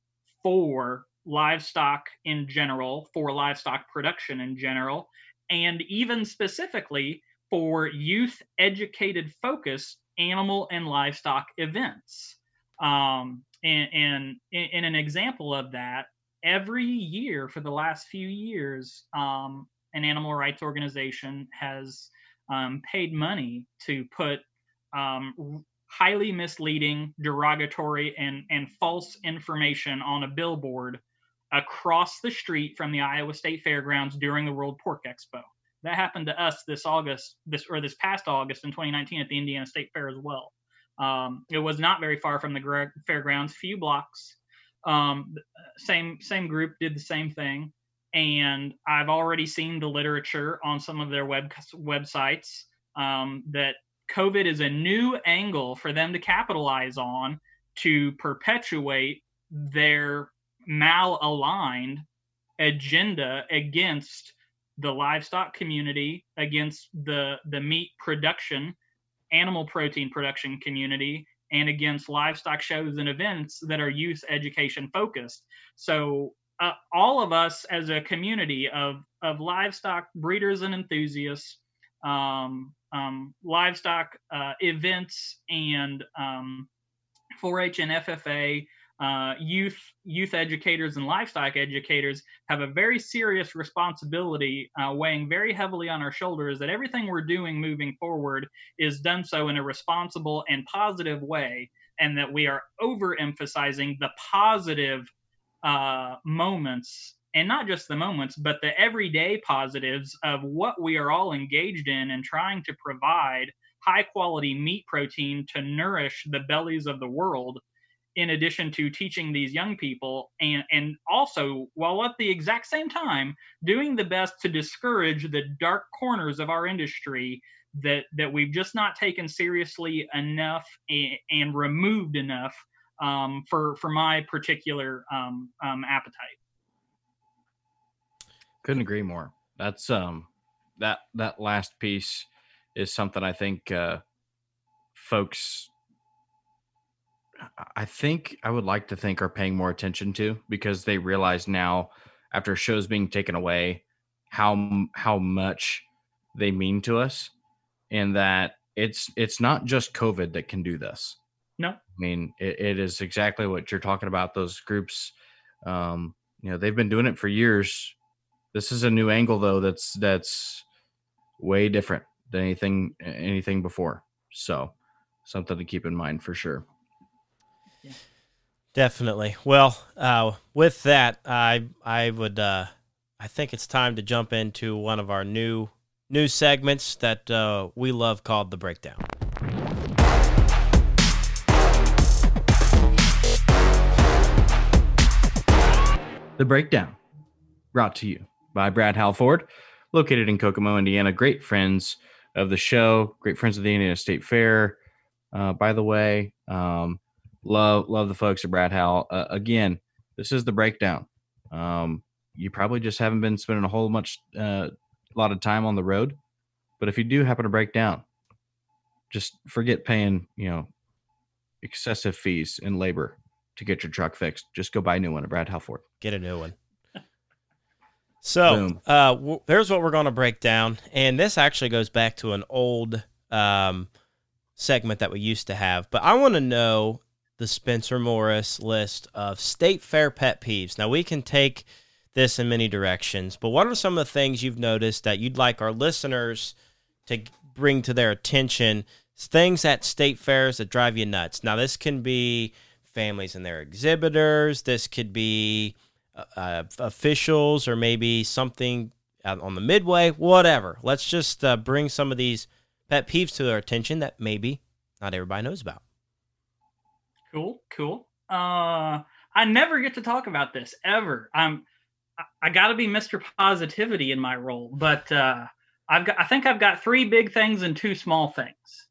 for livestock in general, for livestock production in general, and even specifically for youth educated focus animal and livestock events. Um, and, and in an example of that, every year for the last few years, um, an animal rights organization has um, paid money to put um, highly misleading, derogatory, and, and false information on a billboard across the street from the Iowa State Fairgrounds during the World Pork Expo. That happened to us this August, this or this past August in 2019 at the Indiana State Fair as well. Um, it was not very far from the fairgrounds, few blocks um, same same group did the same thing, and I've already seen the literature on some of their web websites um, that COVID is a new angle for them to capitalize on to perpetuate their malaligned agenda against the livestock community, against the the meat production, animal protein production community, and against livestock shows and events that are youth education focused. So uh, all of us as a community of of livestock breeders and enthusiasts, um, um, livestock uh, events and um, 4-H and FFA uh, youth youth educators and livestock educators have a very serious responsibility uh, weighing very heavily on our shoulders that everything we're doing moving forward is done so in a responsible and positive way and that we are overemphasizing the positive uh, moments and not just the moments but the everyday positives of what we are all engaged in and trying to provide high quality meat protein to nourish the bellies of the world in addition to teaching these young people and and also while at the exact same time doing the best to discourage the dark corners of our industry that that we've just not taken seriously enough and, and removed enough um, for for my particular um, um, appetite. Couldn't agree more. That's um that that last piece is something i think uh folks I think I would like to think are paying more attention to because they realize now after shows being taken away how how much they mean to us and that it's it's not just covid that can do this. No. I mean it, it is exactly what you're talking about those groups um you know they've been doing it for years. This is a new angle though that's that's way different than anything anything before. So something to keep in mind for sure Definitely. Well, uh, with that, I I would uh, I think it's time to jump into one of our new new segments that uh, we love called the breakdown. The breakdown, brought to you by Brad Halford, located in Kokomo, Indiana. Great friends of the show, great friends of the Indiana State Fair. Uh, by the way, um, love love the folks at Brad Hal. Uh, again, this is the breakdown. Um, you probably just haven't been spending a whole much uh, lot of time on the road, but if you do happen to break down, just forget paying you know excessive fees and labor to get your truck fixed. Just go buy a new one at Brad Howell Ford. Get a new one. So uh, w- there's what we're going to break down, and this actually goes back to an old um, segment that we used to have. But I want to know the Spencer Morris list of state fair pet peeves. Now we can take this in many directions, but what are some of the things you've noticed that you'd like our listeners to bring to their attention? Things at state fairs that drive you nuts. Now this can be families and their exhibitors. This could be uh, uh, officials or maybe something on the midway, whatever. Let's just uh, bring some of these pet peeves to their attention that maybe not everybody knows about. Cool, cool. Uh, I never get to talk about this ever. I'm, I, got to be Mr. Positivity in my role, but uh, I've got, I think I've got three big things and two small things.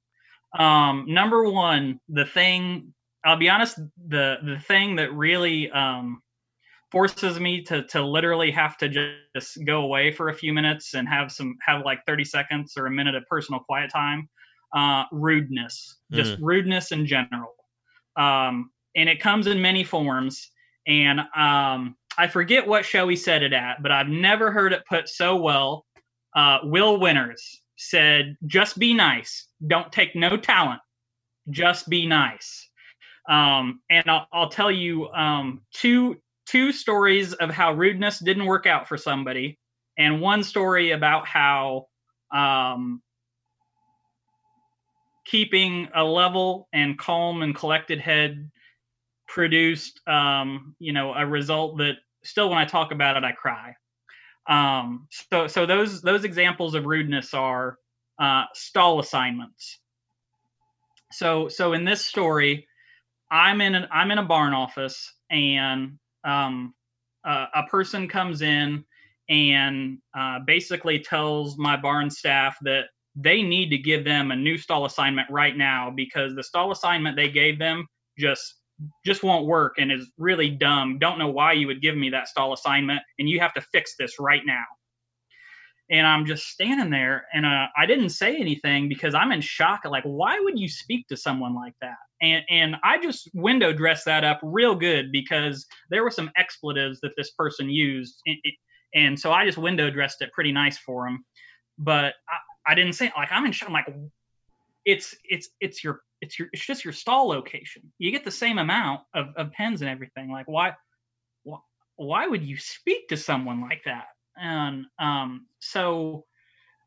Um, number one, the thing, I'll be honest, the the thing that really um, forces me to to literally have to just go away for a few minutes and have some have like 30 seconds or a minute of personal quiet time uh rudeness just mm. rudeness in general um and it comes in many forms. And um i forget what show he said it at but i've never heard it put so well. Uh will winters said just be nice. Don't take no talent. Just be nice. Um, and I'll, I'll, tell you um, two two stories of how rudeness didn't work out for somebody, and one story about how um, keeping a level and calm and collected head produced, um, you know, a result that still, when I talk about it, I cry. Um, so, so those those examples of rudeness are uh, stall assignments. So, so in this story, I'm in an I'm in a barn office and um, uh, a person comes in and uh, basically tells my barn staff that they need to give them a new stall assignment right now because the stall assignment they gave them just just won't work and is really dumb. Don't know why you would give me that stall assignment and you have to fix this right now and I'm just standing there and uh, I didn't say anything because I'm in shock. Like, why would you speak to someone like that? And and I just window dressed that up real good because there were some expletives that this person used, and, and so I just window dressed it pretty nice for him. But I, I didn't say like I'm in shock. I'm like, it's it's it's your it's your it's just your stall location. You get the same amount of, of pens and everything. Like, why why why would you speak to someone like that? and um, so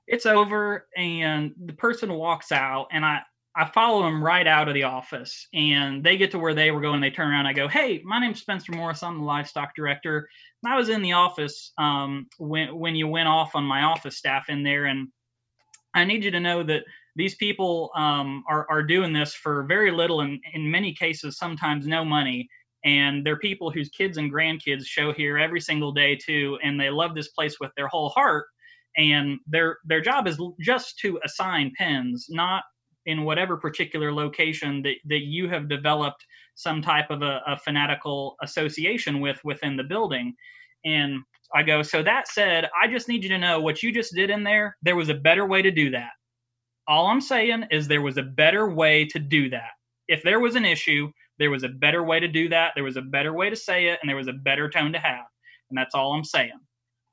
it's over and the person walks out and i i follow them right out of the office and they get to where they were going they turn around i go hey my name's spencer morris i'm the livestock director and i was in the office um, when when you went off on my office staff in there and i need you to know that these people um, are, are doing this for very little and in many cases sometimes no money. And they're people whose kids and grandkids show here every single day too and they love this place with their whole heart. And their their job is just to assign pens not in whatever particular location that, that you have developed some type of a, a fanatical association with within the building. And i go so that said i just need you to know what you just did in there there was a better way to do that all i'm saying is there was a better way to do that if there was an issue there was a better way to do that. There was a better way to say it, and there was a better tone to have. And that's all I'm saying.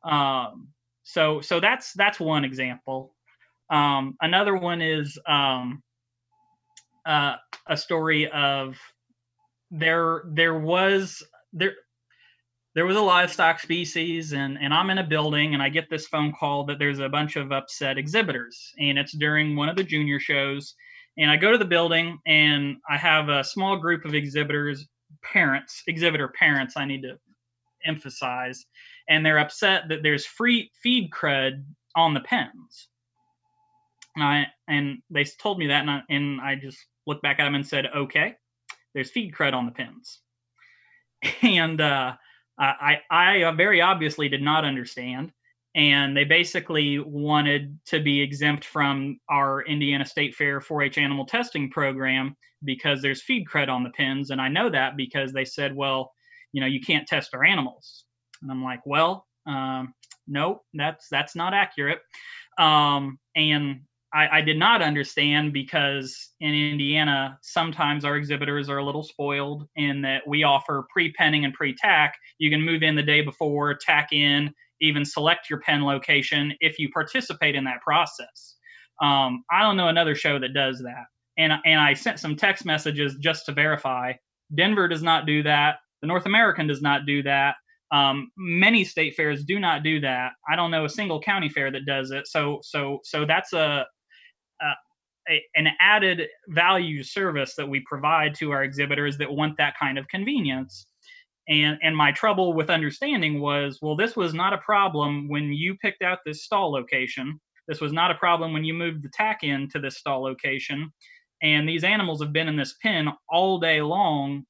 Um, so so that's that's one example. Um, another one is um, uh, a story of there there was there there was a livestock species and and I'm in a building and I get this phone call that there's a bunch of upset exhibitors and it's during one of the junior shows and I go to the building and I have a small group of exhibitors parents, exhibitor parents, I need to emphasize, and they're upset that there's free feed crud on the pens. And I and they told me that, and I, and I just looked back at them and said, "Okay, there's feed crud on the pens." And uh, I I very obviously did not understand, and they basically wanted to be exempt from our Indiana State Fair 4-H animal testing program because there's feed crud on the pens, and I know that because they said, "Well, you know, you can't test our animals." And I'm like, "Well, um, no, that's that's not accurate." Um, and I, I, did not understand because in Indiana, sometimes our exhibitors are a little spoiled in that we offer pre penning and pre tack. You can move in the day before, tack in, even select your pen location if you participate in that process. Um, I don't know another show that does that. And, and I sent some text messages just to verify. Denver does not do that. The North American does not do that. Um, many state fairs do not do that. I don't know a single county fair that does it. So so so that's a a, an added value service that we provide to our exhibitors that want that kind of convenience. And and my trouble with understanding was, well, this was not a problem when you picked out this stall location. This was not a problem when you moved the tack in to this stall location. And these animals have been in this pen all day long.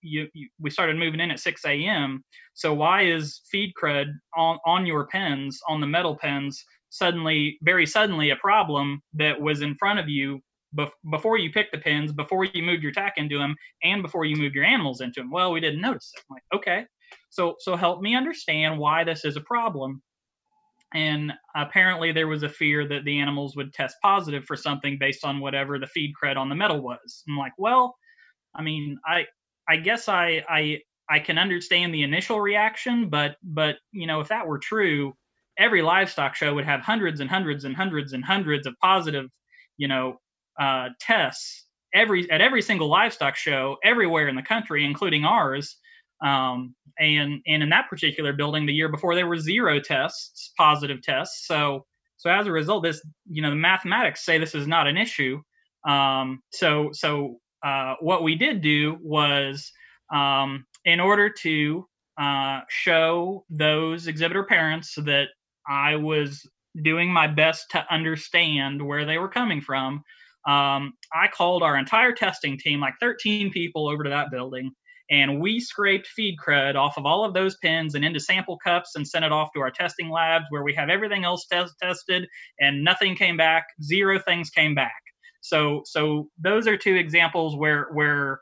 You, you, we started moving in at 6 a.m. So why is feed crud on, on your pens, on the metal pens, suddenly, very suddenly, a problem that was in front of you bef- before you picked the pins, before you moved your tack into them, and before you moved your animals into them. Well, we didn't notice it. I'm like, okay, so so help me understand why this is a problem. And apparently, there was a fear that the animals would test positive for something based on whatever the feed cred on the metal was. I'm like, well, I mean, I I guess I I I can understand the initial reaction, but but you know, if that were true, every livestock show would have hundreds and hundreds and hundreds and hundreds of positive, you know, uh, tests every at every single livestock show everywhere in the country, including ours. Um, and and in that particular building, the year before there were zero tests, positive tests. So so as a result, this you know the mathematics say this is not an issue. Um, so so uh, what we did do was um, in order to uh, show those exhibitor parents that I was doing my best to understand where they were coming from. Um, I called our entire testing team, like 13 people, over to that building, and we scraped feed crud off of all of those pins and into sample cups and sent it off to our testing labs where we have everything else test- tested, and nothing came back. Zero things came back. So, so those are two examples where where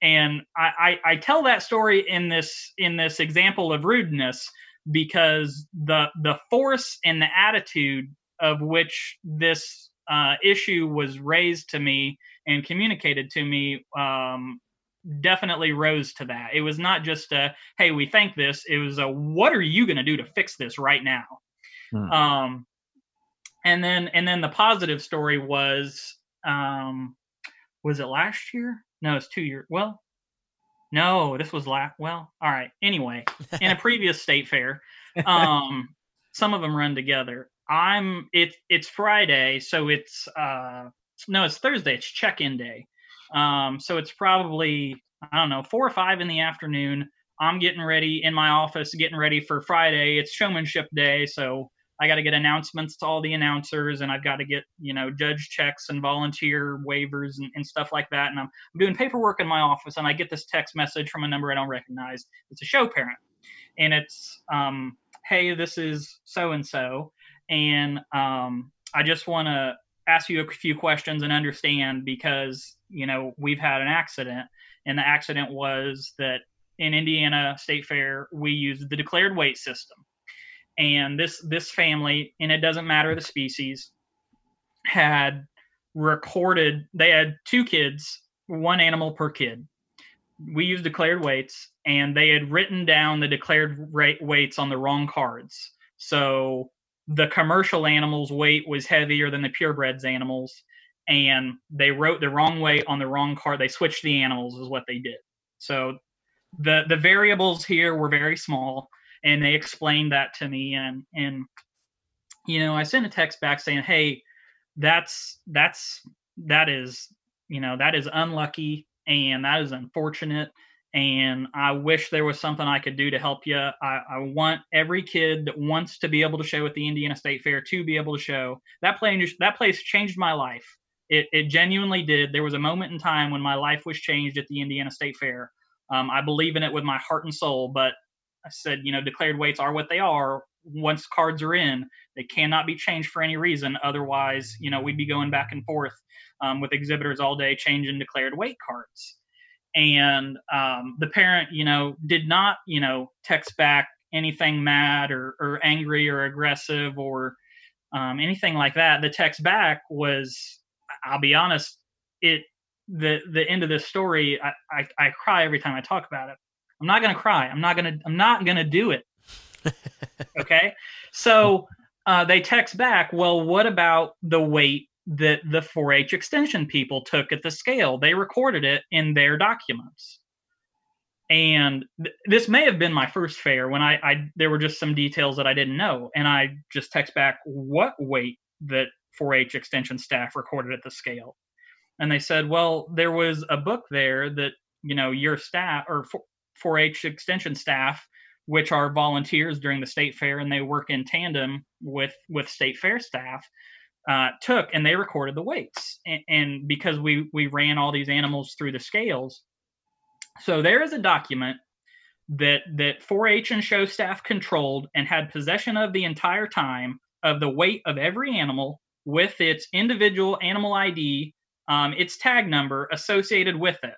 and I, I, I tell that story in this in this example of rudeness because the the force and the attitude of which this uh, issue was raised to me and communicated to me um, definitely rose to that. It was not just a "Hey, we think this." It was a "What are you going to do to fix this right now?" Hmm. Um, and then and then the positive story was um, was it last year? No, it's two years. Well, no, this was last. Well, all right. Anyway, in a previous state fair, um, some of them run together. I'm it's it's Friday, so it's uh no, it's Thursday. It's check-in day. Um, so it's probably I don't know four or five in the afternoon. I'm getting ready in my office, getting ready for Friday. It's showmanship day, so I got to get announcements to all the announcers, and I've got to get you know judge checks and volunteer waivers and, and stuff like that. And I'm, I'm doing paperwork in my office, and I get this text message from a number I don't recognize. It's a show parent, and it's um, hey, this is so and so, and um, I just want to ask you a few questions and understand because you know we've had an accident, and the accident was that in Indiana State Fair we used the declared weight system and this this family and it doesn't matter the species had recorded they had two kids one animal per kid. We used declared weights and they had written down the declared rate weights on the wrong cards. So the commercial animals weight was heavier than the purebreds animals and they wrote the wrong weight on the wrong card. They switched the animals is what they did. So the the variables here were very small and they explained that to me and and you know i sent a text back saying hey that's that's that is you know that is unlucky and that is unfortunate and I wish there was something I could do to help you. I, I, want every kid that wants to be able to show at the Indiana State Fair to be able to show. That place, that place changed my life. It, it genuinely did. There was a moment in time when my life was changed at the Indiana State Fair. Um, I believe in it with my heart and soul, but I said, you know, declared weights are what they are. Once cards are in, they cannot be changed for any reason. Otherwise, you know, we'd be going back and forth um, with exhibitors all day changing declared weight cards and um, the parent you know did not you know text back anything mad or, or angry or aggressive or um, anything like that the text back was i'll be honest it the the end of this story I, I, I cry every time i talk about it i'm not gonna cry. I'm not gonna i'm not gonna do it. Okay? So uh, they text back well what about the weight that the 4-H extension people took at the scale. They recorded it in their documents. And th- this may have been my first fair when I, I there were just some details that I didn't know, and I just text back what weight that 4-H extension staff recorded at the scale, and they said, well, there was a book there that you know your staff or 4-H extension staff which are volunteers during the state fair and they work in tandem with with state fair staff uh, took and they recorded the weights. And, and, because we we ran all these animals through the scales so there is a document that that 4-h and show staff controlled and had possession of the entire time of the weight of every animal with its individual animal id um, its tag number associated with it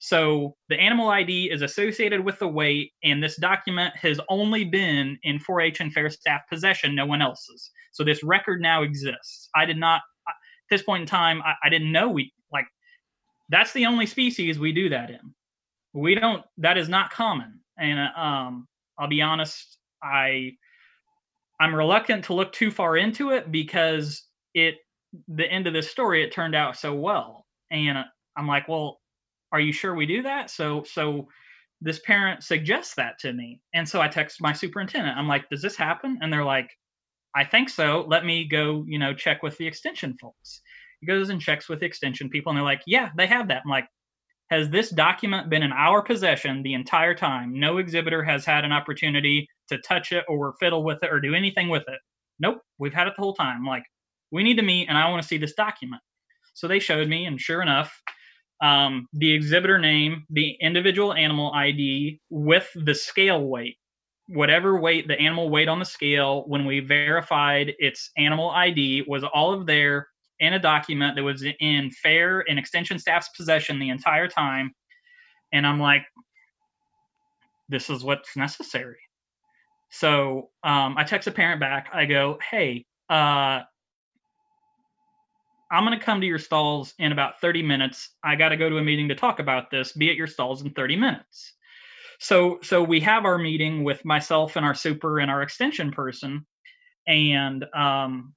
so the animal ID is associated with the weight, and this document has only been in 4-H and fair staff possession, no one else's. So this record now exists. I did not, at this point in time, I, I didn't know we, like, that's the only species we do that in. We don't, that is not common. And um, I'll be honest, I, I'm reluctant to look too far into it because it, the end of this story, it turned out so well. And I'm like, well, are you sure we do that? So so this parent suggests that to me and so i text my superintendent. I'm like does this happen? And they're like i think so. Let me go you know check with the extension folks. He goes and checks with the extension people and they're like yeah they have that. I'm like has this document been in our possession the entire time? No exhibitor has had an opportunity to touch it or fiddle with it or do anything with it. Nope. We've had it the whole time. I'm like we need to meet and i want to see this document. So they showed me and sure enough um, the exhibitor name, the individual animal ID with the scale weight, whatever weight the animal weighed on the scale when we verified its animal ID was all of there in a document that was in fair and extension staff's possession the entire time. And I'm like, this is what's necessary. So um, I text a parent back. I go, hey, uh, I'm going to come to your stalls in about 30 minutes. I got to go to a meeting to talk about this. Be at your stalls in 30 minutes. So so we have our meeting with myself and our super and our extension person, and um,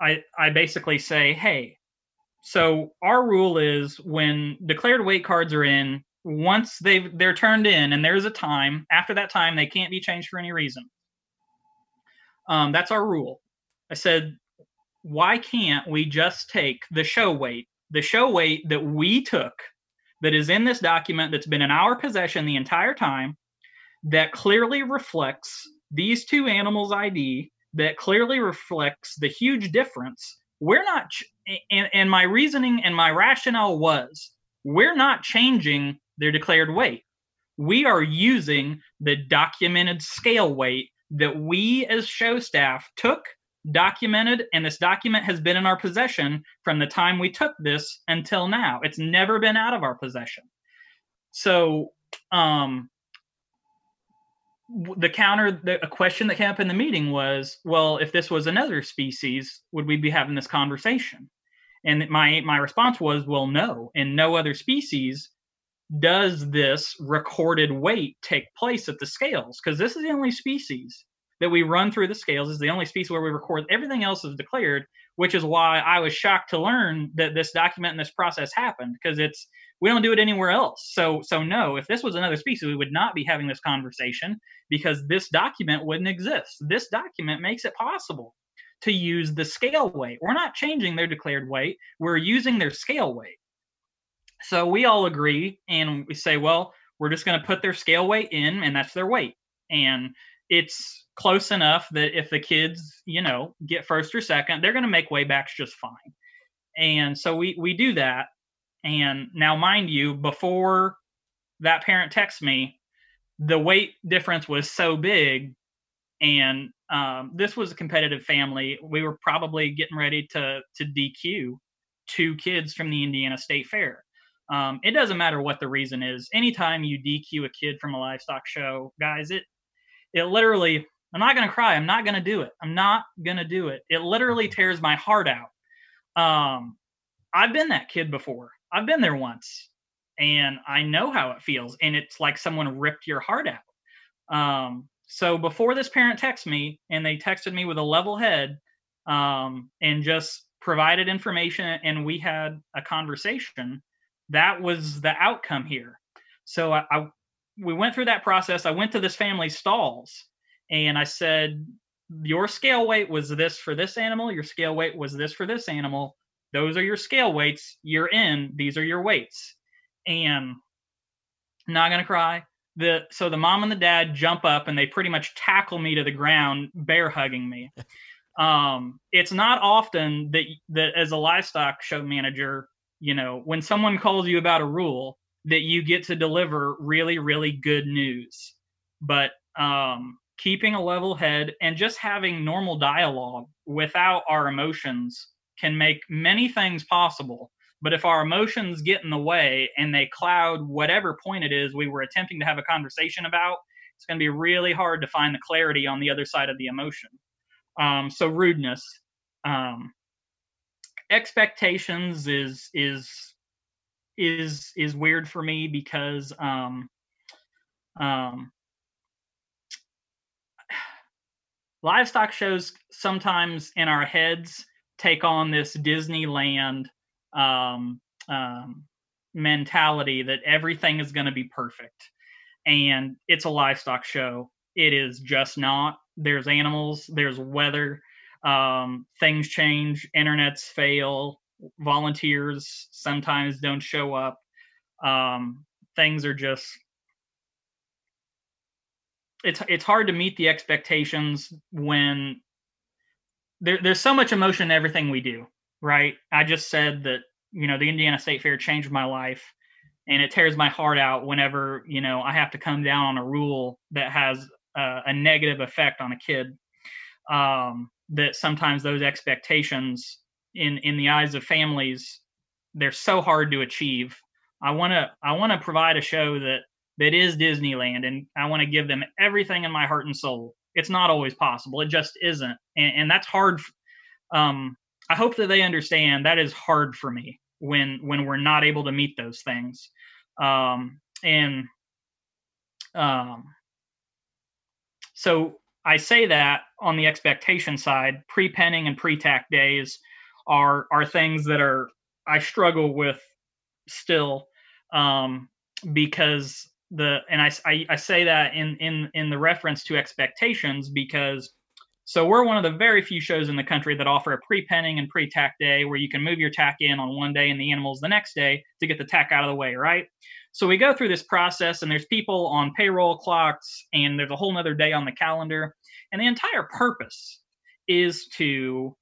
I I basically say, hey, so our rule is when declared weight cards are in, once they they're turned in and there's a time after that time they can't be changed for any reason. Um, that's our rule. I said why can't we just take the show weight, the show weight that we took, that is in this document that's been in our possession the entire time, that clearly reflects these two animals' ID, that clearly reflects the huge difference. We're not, ch- and, and my reasoning and my rationale was we're not changing their declared weight. We are using the documented scale weight that we as show staff took documented, and this document has been in our possession from the time we took this until now. It's never been out of our possession. So, um, the counter, the a question that came up in the meeting was, well, if this was another species, would we be having this conversation? And my my response was, well, no. In no other species does this recorded weight take place at the scales because this is the only species that we run through the scales is the only species where we record everything else is declared which is why i was shocked to learn that this document and this process happened because it's we don't do it anywhere else. So so no if this was another species we would not be having this conversation because this document wouldn't exist. This document makes it possible to use the scale weight. We're not changing their declared weight. We're using their scale weight. So we all agree and we say well we're just going to put their scale weight in and that's their weight. And it's close enough that if the kids you know get first or second they're going to make weightbacks just fine. And so we we do that. And now mind you before that parent texts me the weight difference was so big. And um, this was a competitive family. We were probably getting ready to to dq two kids from the indiana state fair. Um, it doesn't matter what the reason is. Anytime you dq a kid from a livestock show guys it it literally i'm not going to cry i'm not going to do it i'm not going to do it it literally mm-hmm. tears my heart out um, i've been that kid before i've been there once and I know how it feels. And it's like someone ripped your heart out. Um, so before this parent texted me, and they texted me with a level head um, and just provided information, and we had a conversation. That was the outcome here. So I, I we went through that process. I went to this family's stalls, and I said, "Your scale weight was this for this animal. Your scale weight was this for this animal. Those are your scale weights. You're in. These are your weights." and not gonna cry. The so the mom and the dad jump up and they pretty much tackle me to the ground, bear hugging me. um, it's not often that that as a livestock show manager, you know, when someone calls you about a rule, that you get to deliver really really good news. But um, keeping a level head and just having normal dialogue without our emotions can make many things possible but if our emotions get in the way and they cloud whatever point it is we were attempting to have a conversation about, it's going to be really hard to find the clarity on the other side of the emotion. Um, so rudeness, um, expectations is is is is weird for me because um, um, livestock shows sometimes in our heads take on this Disneyland um, um, mentality that everything is going to be perfect. And it's a livestock show. It is just not. There's animals, there's weather, um, things change, internets fail, volunteers sometimes don't show up. Um, things are just it's it's hard to meet the expectations when there, there's so much emotion in everything we do right? I just said that, you know, the Indiana State Fair changed my life and it tears my heart out whenever, you know, I have to come down on a rule that has a, a negative effect on a kid. Um, that sometimes those expectations in in the eyes of families they're so hard to achieve. I want to I want to provide a show that that is Disneyland and I want to give them everything in my heart and soul. It's not always possible. It just isn't. And, and that's hard um, I hope that they understand that is hard for me when when we're not able to meet those things. Um, and um, so I say that on the expectation side, pre-penning and pre-tack days are are things that are I struggle with still um, because the and I, I, I say that in in in the reference to expectations because so we're one of the very few shows in the country that offer a pre-penning and pre-tack day where you can move your tack in on one day and the animals the next day to get the tack out of the way, right? So we go through this process and there's people on payroll clocks and there's a whole nother day on the calendar. And the entire purpose is to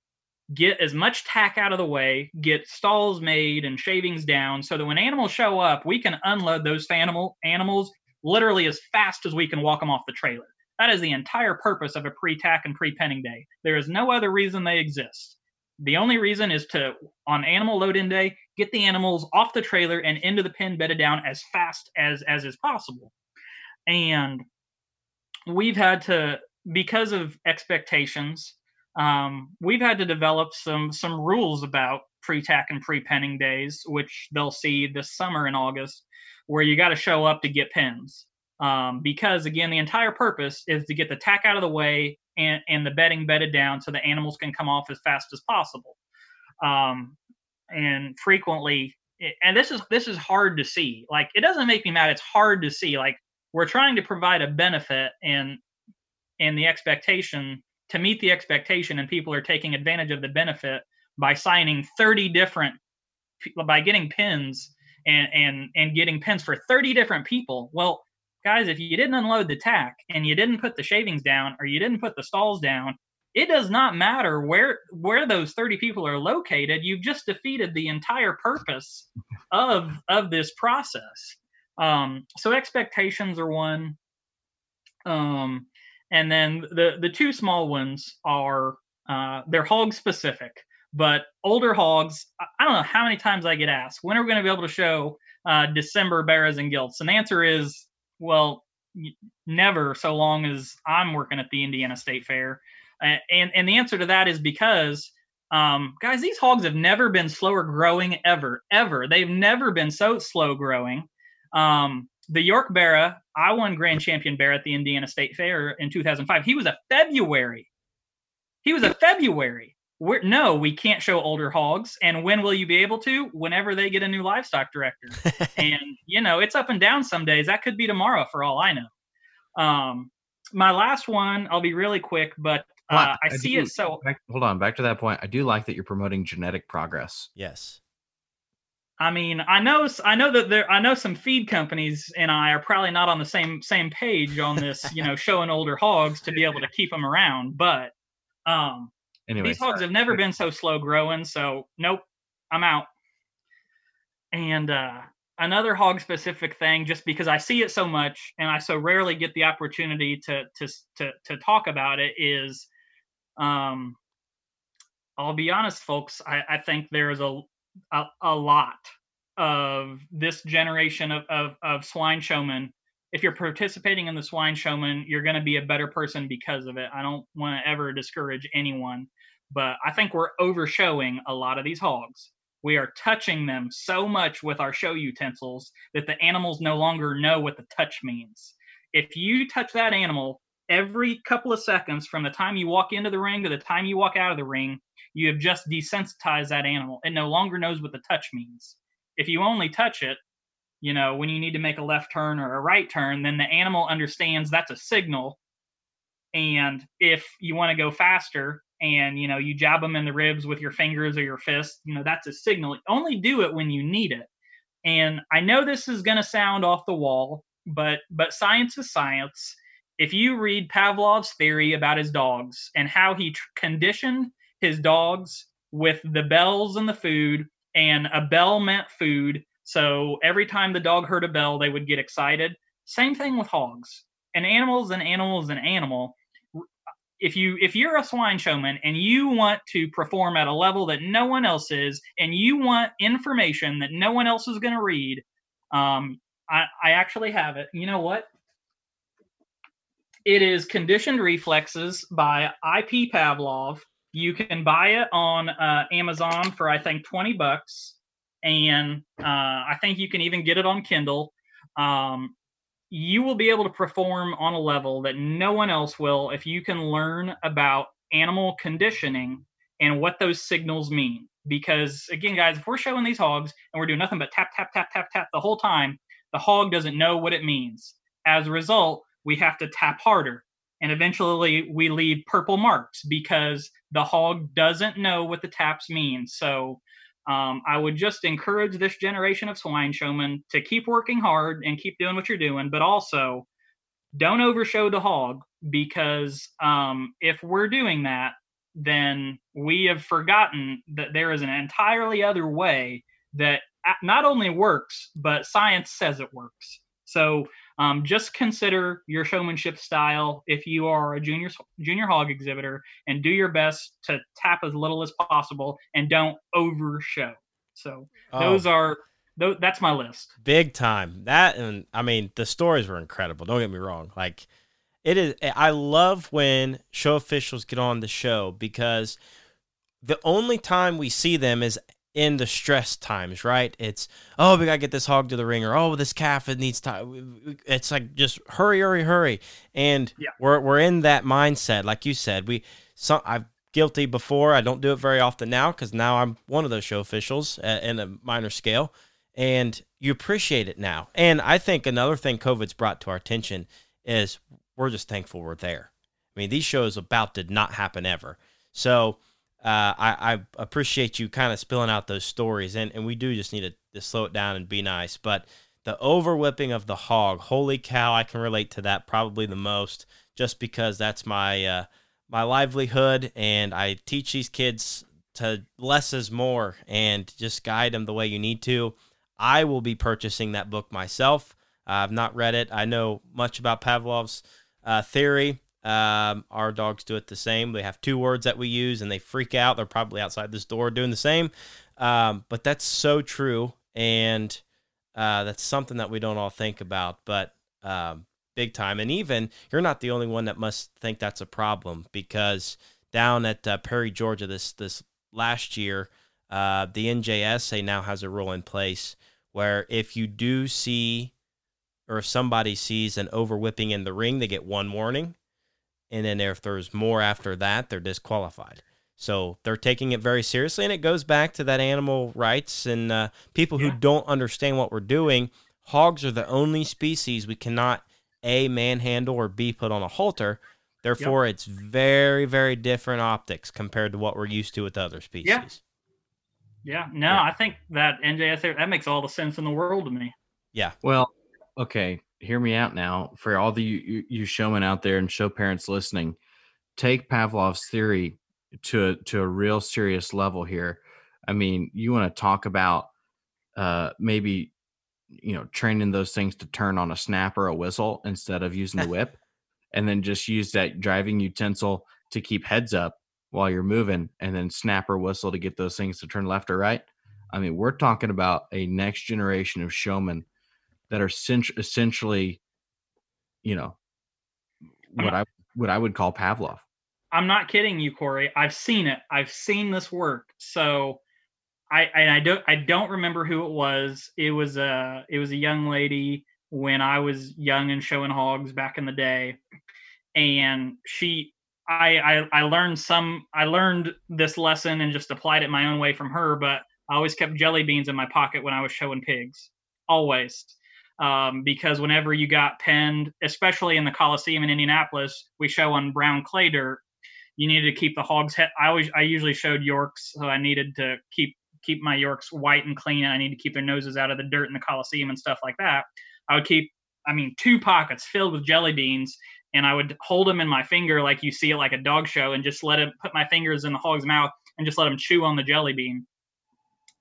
get as much tack out of the way, get stalls made and shavings down so that when animals show up, we can unload those animal animals literally as fast as we can walk them off the trailer. That is the entire purpose of a pre-tack and pre-penning day. There is no other reason they exist. The only reason is to, on animal load-in day, get the animals off the trailer and into the pen bedded down as fast as as is possible. And we've had to, because of expectations, um, we've had to develop some some rules about pre-tack and pre-penning days, which they'll see this summer in August, where you got to show up to get pens. Um, because again the entire purpose is to get the tack out of the way and, and the bedding bedded down so the animals can come off as fast as possible. Um, and frequently and this is this is hard to see. Like it doesn't make me mad. It's hard to see. Like we're trying to provide a benefit and and the expectation to meet the expectation and people are taking advantage of the benefit by signing 30 different by getting pins and and and getting pins for 30 different people. Well, guys, if you didn't unload the tack and you didn't put the shavings down or you didn't put the stalls down, it does not matter where where those 30 people are located. You've just defeated the entire purpose of of this process. Um, so expectations are one. Um, and then the the two small ones are uh, they're hog specific, but older hogs. I don't know how many times I get asked when are we going to be able to show uh, December barrows and gilts, and the answer is well, never so long as I'm working at the Indiana State Fair. And and the answer to that is because um, guys, these hogs have never been slower growing ever, ever. They've never been so slow growing. Um, the York Barra, I won Grand Champion Barrow at the Indiana State Fair in 2005. He was a February. He was a February. We're, no, we can't show older hogs. And when will you be able to? Whenever they get a new livestock director. and you know, it's up and down some days. That could be tomorrow for all I know. Um, my last one, I'll be really quick, but uh, I, I, see do, it so. Back, hold on, back to that point. I do like that you're promoting genetic progress. Yes. I mean, I know, I know that there, I know some feed companies and I are probably not on the same same page on this. you know, showing older hogs to be able to keep them around, but um, anyway, these hogs have never been so slow growing. So nope, I'm out. And uh, another hog specific thing, just because I see it so much and I so rarely get the opportunity to to to to talk about it, is um, I'll be honest, folks. I, I think there is a, a, a lot of this generation of, of, of swine showmen. If you're participating in the swine showman, you're going to be a better person because of it. I don't want to ever discourage anyone, but I think we're overshowing a lot of these hogs. We are touching them so much with our show utensils that the animals no longer know what the touch means. If you touch that animal every couple of seconds from the time you walk into the ring to the time you walk out of the ring, you have just desensitized that animal. It no longer knows what the touch means. If you only touch it, you know, when you need to make a left turn or a right turn, then the animal understands that's a signal. And if you want to go faster and, you know, you jab them in the ribs with your fingers or your fist, you know, that's a signal. Only do it when you need it. And I know this is going to sound off the wall, but but science is science if you read Pavlov's theory about his dogs and how he tr- conditioned his dogs with the bells and the food, and a bell meant food. So every time the dog heard a bell, they would get excited. Same thing with hogs. An animal is an animal is an animal. If you if you're a swine showman and you want to perform at a level that no one else is, and you want information that no one else is going to read, um, I, I actually have it. You know what? It is Conditioned Reflexes by IP Pavlov. You can buy it on uh, Amazon for I think twenty bucks, and uh, I think you can even get it on Kindle. Um, you will be able to perform on a level that no one else will if you can learn about animal conditioning and what those signals mean. Because again, guys, if we're showing these hogs and we're doing nothing but tap, tap, tap, tap, tap the whole time, the hog doesn't know what it means. As a result, we have to tap harder. And eventually we leave purple marks because the hog doesn't know what the taps mean. So um, I would just encourage this generation of swine showmen to keep working hard and keep doing what you're doing, but also don't overshow the hog because um, if we're doing that, then we have forgotten that there is an entirely other way that not only works, but science says it works. So um, just consider your showmanship style if you are a junior junior hog exhibitor, and do your best to tap as little as possible and don't overshow. So oh. those are th- that's my list. Big time. That and I mean the stories were incredible. Don't get me wrong. Like it is. I love when show officials get on the show because the only time we see them is in the stress times, right? It's oh, we gotta get this hog to the ring, or oh, this calf it needs time. It's like just hurry, hurry, hurry, and yeah. we're we're in that mindset, like you said. We some I've guilty before. I don't do it very often now because now I'm one of those show officials uh, in a minor scale, and you appreciate it now. And I think another thing COVID's brought to our attention is we're just thankful we're there. I mean, these shows about did not happen ever, so uh, I, I appreciate you kind of spilling out those stories, and, and we do just need to, to slow it down and be nice. But the over whipping of the hog, holy cow, I can relate to that probably the most, just because that's my uh, my livelihood, and I teach these kids to less is more, and just guide them the way you need to. I will be purchasing that book myself. I've not read it. I know much about Pavlov's uh, theory. Um, our dogs do it the same. They have two words that we use, and they freak out. They're probably outside this door doing the same. Um, but that's so true, and uh, that's something that we don't all think about, but um, big time. And even you're not the only one that must think that's a problem because down at uh, Perry, Georgia, this this last year, uh, the NJSA now has a rule in place where if you do see or if somebody sees an over whipping in the ring, they get one warning. And then if there's more after that, they're disqualified. So they're taking it very seriously. And it goes back to that animal rights and uh, people yeah. who don't understand what we're doing. Hogs are the only species we cannot A, manhandle, or B, put on a halter. Therefore, yep. it's very, very different optics compared to what we're used to with other species. Yeah. Yeah, no, yeah. I think that NJSA that makes all the sense in the world to me. Yeah. Well, okay, hear me out now. For all the you, you showmen out there and show parents listening, take Pavlov's theory to a, to a real serious level here. I mean, you want to talk about uh, maybe you know training those things to turn on a snap or a whistle instead of using the whip, and then just use that driving utensil to keep heads up while you're moving, and then snap or whistle to get those things to turn left or right. I mean, we're talking about a next generation of showmen that are essentially, you know, what I what I would call Pavlov. I'm not kidding you, Corey. I've seen it. I've seen this work. So I and I don't I don't remember who it was. It was a it was a young lady when I was young and showing hogs back in the day. And she I, I I learned some I learned this lesson and just applied it my own way from her, but I always kept jelly beans in my pocket when I was showing pigs. Always um, because whenever you got penned, especially in the Coliseum in Indianapolis, we show on brown clay dirt. You needed to keep the hogs. Head. I always, I usually showed Yorks, so I needed to keep keep my Yorks white and clean. I need to keep their noses out of the dirt in the Coliseum and stuff like that. I would keep, I mean, two pockets filled with jelly beans, and I would hold them in my finger like you see it like a dog show, and just let it put my fingers in the hog's mouth and just let him chew on the jelly bean.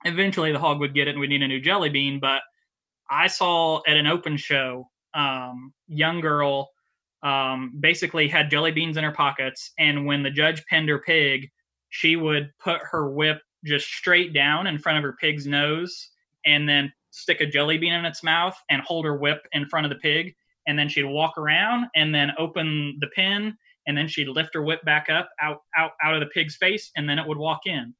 Eventually, the hog would get it, and we need a new jelly bean, but I saw at an open show, um, young girl um, basically had jelly beans in her pockets, and when the judge pinned her pig, she would put her whip just straight down in front of her pig's nose, and then stick a jelly bean in its mouth and hold her whip in front of the pig, and then she'd walk around and then open the pin, and then she'd lift her whip back up out out out of the pig's face, and then it would walk in.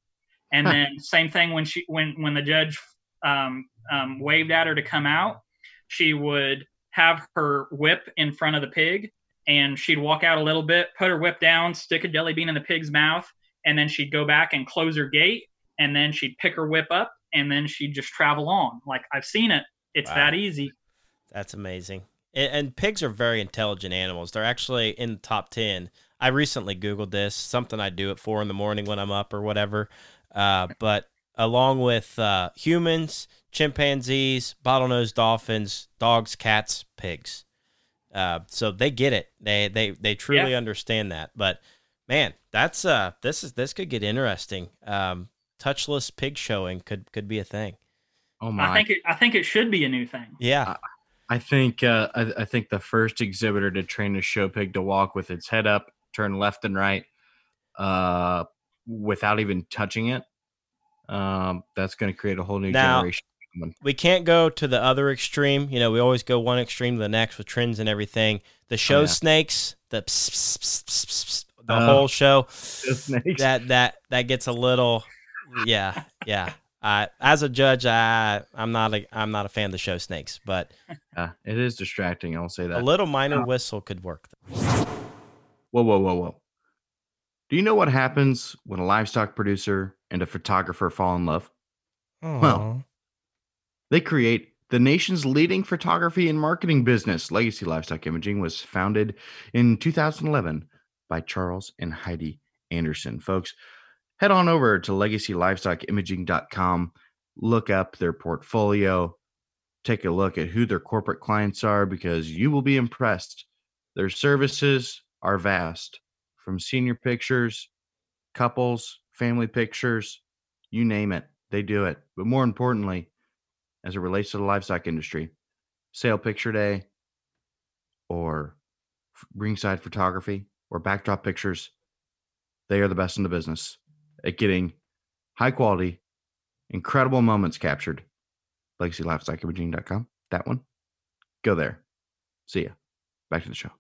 And then same thing when she when when the judge um, um, waved at her to come out, she would have her whip in front of the pig and she'd walk out a little bit, put her whip down, stick a jelly bean in the pig's mouth, and then she'd go back and close her gate and then she'd pick her whip up and then she'd just travel on. Like I've seen it. It's wow. that easy. That's amazing. And, and, pigs are very intelligent animals. They're actually in the top 10. I recently Googled this, something I do at four in the morning when I'm up or whatever. Uh, but along with uh, humans, chimpanzees, bottlenose dolphins, dogs, cats, pigs. Uh, so they get it. They they they truly yeah. understand that. But man, that's uh this is this could get interesting. Um, touchless pig showing could could be a thing. Oh my! I think it, I think it should be a new thing. Yeah. I, I think uh, I, I think the first exhibitor to train a show pig to walk with its head up, turn left and right, uh, without even touching it um, that's going to create a whole new now, generation. We can't go to the other extreme. You know, we always go one extreme to the next with trends and everything. The show oh, yeah. snakes, the pss, pss, pss, the uh, whole show, that that that gets a little, yeah, yeah. Uh, as a judge, I I'm not a I'm not a fan of the show snakes, but uh, it is distracting. I'll say that a little minor whistle could work. Though. Whoa, whoa, whoa, whoa! Do you know what happens when a livestock producer and a photographer fall in love? Aww. Well, they create the nation's leading photography and marketing business. Legacy Livestock Imaging was founded in 2011 by Charles and Heidi Anderson. Folks, head on over to legacylivestockimaging.com, look up their portfolio, take a look at who their corporate clients are because you will be impressed. Their services are vast from senior pictures, couples, family pictures, you name it, they do it. But more importantly, as it relates to the livestock industry, sale picture day or ringside photography or backdrop pictures, they are the best in the business at getting high quality, incredible moments captured LegacyLivestockImaging.com. That one. Go there. See ya. Back to the show.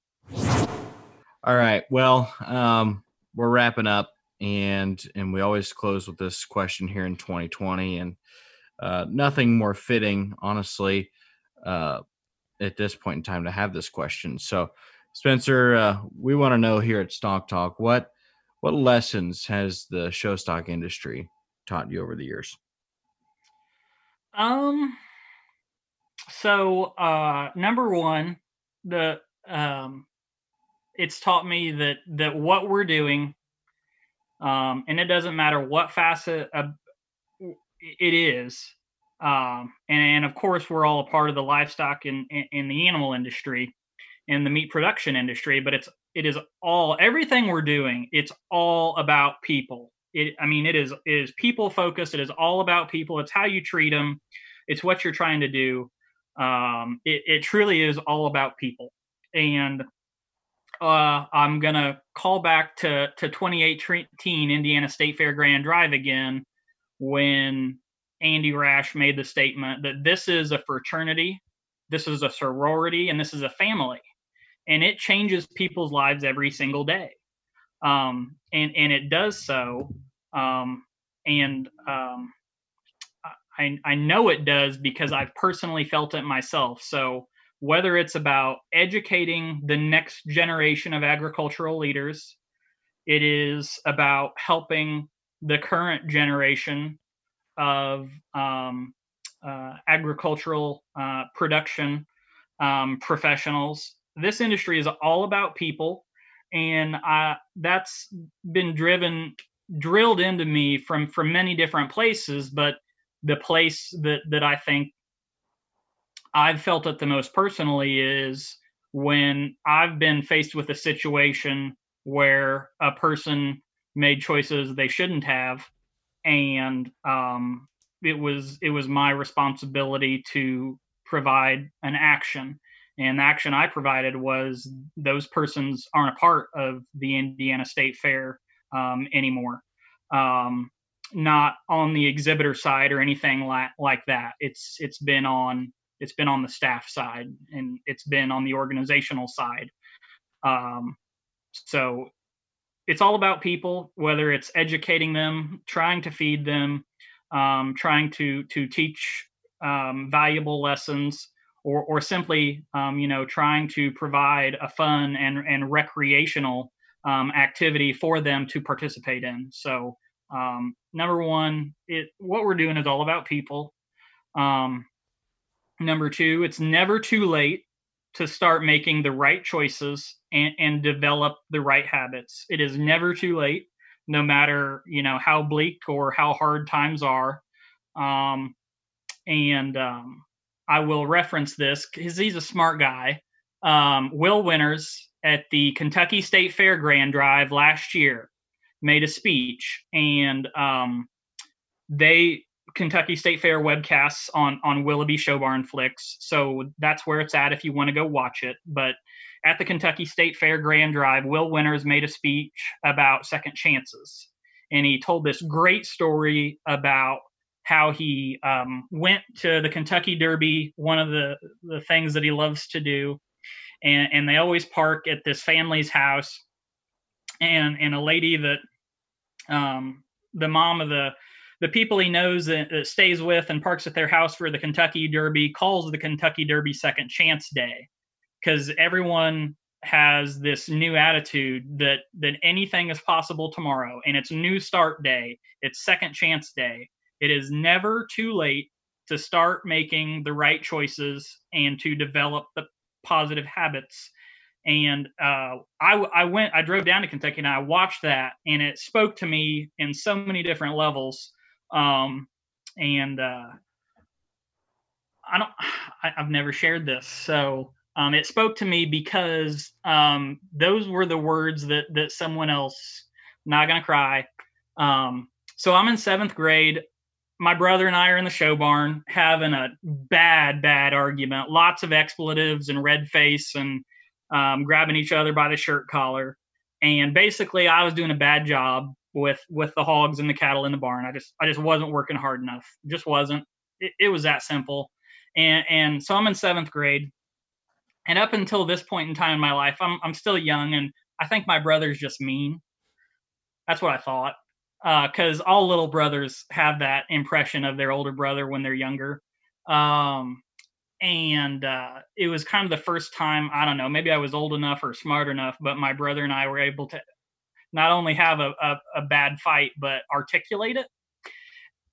All right. Well, um, we're wrapping up, and and we always close with this question here in 2020, and uh, nothing more fitting, honestly, uh, at this point in time to have this question. So, Spencer, uh, we want to know here at Stock Talk what what lessons has the show stock industry taught you over the years? Um. So, uh, number one, the um, it's taught me that that what we're doing, um, and it doesn't matter what facet it is, um, and, and of course we're all a part of the livestock in, in, in the animal industry, in the meat production industry, but it's it is all everything we're doing. It's all about people it, I mean, it is it is people focused. It is all about people. It's how you treat them. It's what you're trying to do. Um, it, it truly is all about people. And uh, I'm gonna call back to to 2018 Indiana State Fair Grand Drive again when Andy Rash made the statement that this is a fraternity, this is a sorority, and this is a family, and it changes people's lives every single day um, and and it does so, um, and um, I I know it does because I've personally felt it myself. So whether it's about educating the next generation of agricultural leaders, it is about helping the current generation of um, uh, agricultural uh, production um, professionals. This industry is all about people and I, that's been driven drilled into me from from many different places but the place that that i think i've felt it the most personally is when i've been faced with a situation where a person made choices they shouldn't have and um, it was it was my responsibility to provide an action and the action I provided was those persons aren't a part of the Indiana State Fair um, anymore. Um, not on the exhibitor side or anything like like that. It's it's been on it's been on the staff side and it's been on the organizational side. Um, so it's all about people, whether it's educating them, trying to feed them, um, trying to to teach um, valuable lessons or or simply um, you know trying to provide a fun and and recreational um, activity for them to participate in. So um, number one, it what we're doing is all about people. Um, number two, it's never too late to start making the right choices and, and develop the right habits. It is never too late, no matter you know how bleak or how hard times are. Um, and um, I will reference this because he's a smart guy. Um, Will Winters at the Kentucky State Fair Grand Drive last year made a speech, and um, they Kentucky State Fair webcasts on on Willoughby Show Barn Flicks, so that's where it's at if you want to go watch it. But at the Kentucky State Fair Grand Drive, Will Winters made a speech about second chances, and he told this great story about how he um, went to the Kentucky Derby, one of the, the things that he loves to do. And, and they always park at this family's house. And, and a lady that um, the mom of the the people he knows that, that, stays with and parks at their house for the Kentucky Derby calls the Kentucky Derby Second Chance Day. Because everyone has this new attitude that that anything is possible tomorrow and it's new start day. It's second chance day. It is never too late to start making the right choices and to develop the positive habits. And uh, I, I went, I drove down to Kentucky and I watched that, and it spoke to me in so many different levels. Um, and uh, I don't, I, have never shared this, so um, it spoke to me because um, those were the words that that someone else. Not gonna cry. Um, so I'm in seventh grade. My brother and I are in the show barn having a bad, bad argument. Lots of expletives and red face and um, grabbing each other by the shirt collar. And basically, I was doing a bad job with with the hogs and the cattle in the barn. I just I just wasn't working hard enough. Just wasn't. It, it was that simple. And and so I'm in seventh grade, and up until this point in time in my life, I'm I'm still young, and I think my brother's just mean. That's what I thought, because uh, all little brothers have that impression of their older brother when they're younger. Um, and uh, it was kind of the first time i don't know maybe i was old enough or smart enough but my brother and i were able to not only have a, a, a bad fight but articulate it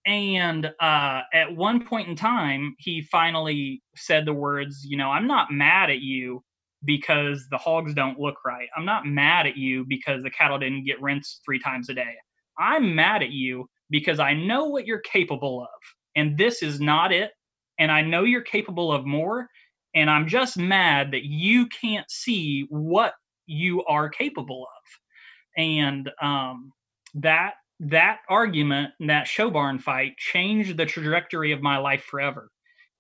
and uh, at one point in time he finally said the words you know i'm not mad at you because the hogs don't look right i'm not mad at you because the cattle didn't get rinsed three times a day i'm mad at you because i know what you're capable of and this is not it and I know you're capable of more. And I'm just mad that you can't see what you are capable of. And um, that that argument, and that show barn fight, changed the trajectory of my life forever.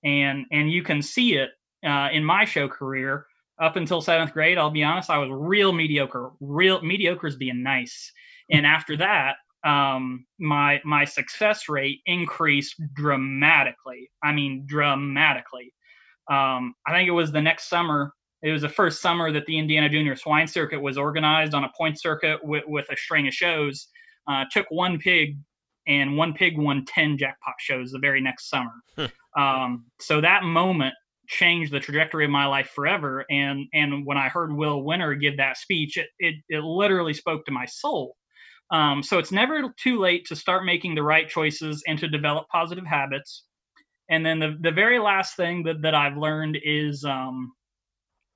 And and you can see it uh, in my show career up until seventh grade. I'll be honest, I was real mediocre. Real mediocre is being nice. And after that, um, my my success rate increased dramatically. I mean, dramatically. Um, I think it was the next summer. It was the first summer that the Indiana Junior Swine Circuit was organized on a point circuit with, with a string of shows. Uh, took one pig, and one pig won ten jackpot shows the very next summer. um, so that moment changed the trajectory of my life forever. And and when I heard Will Winter give that speech, it it, it literally spoke to my soul um, so it's never too late to start making the right choices and to develop positive habits. And then the, the very last thing that, that I've learned is, um,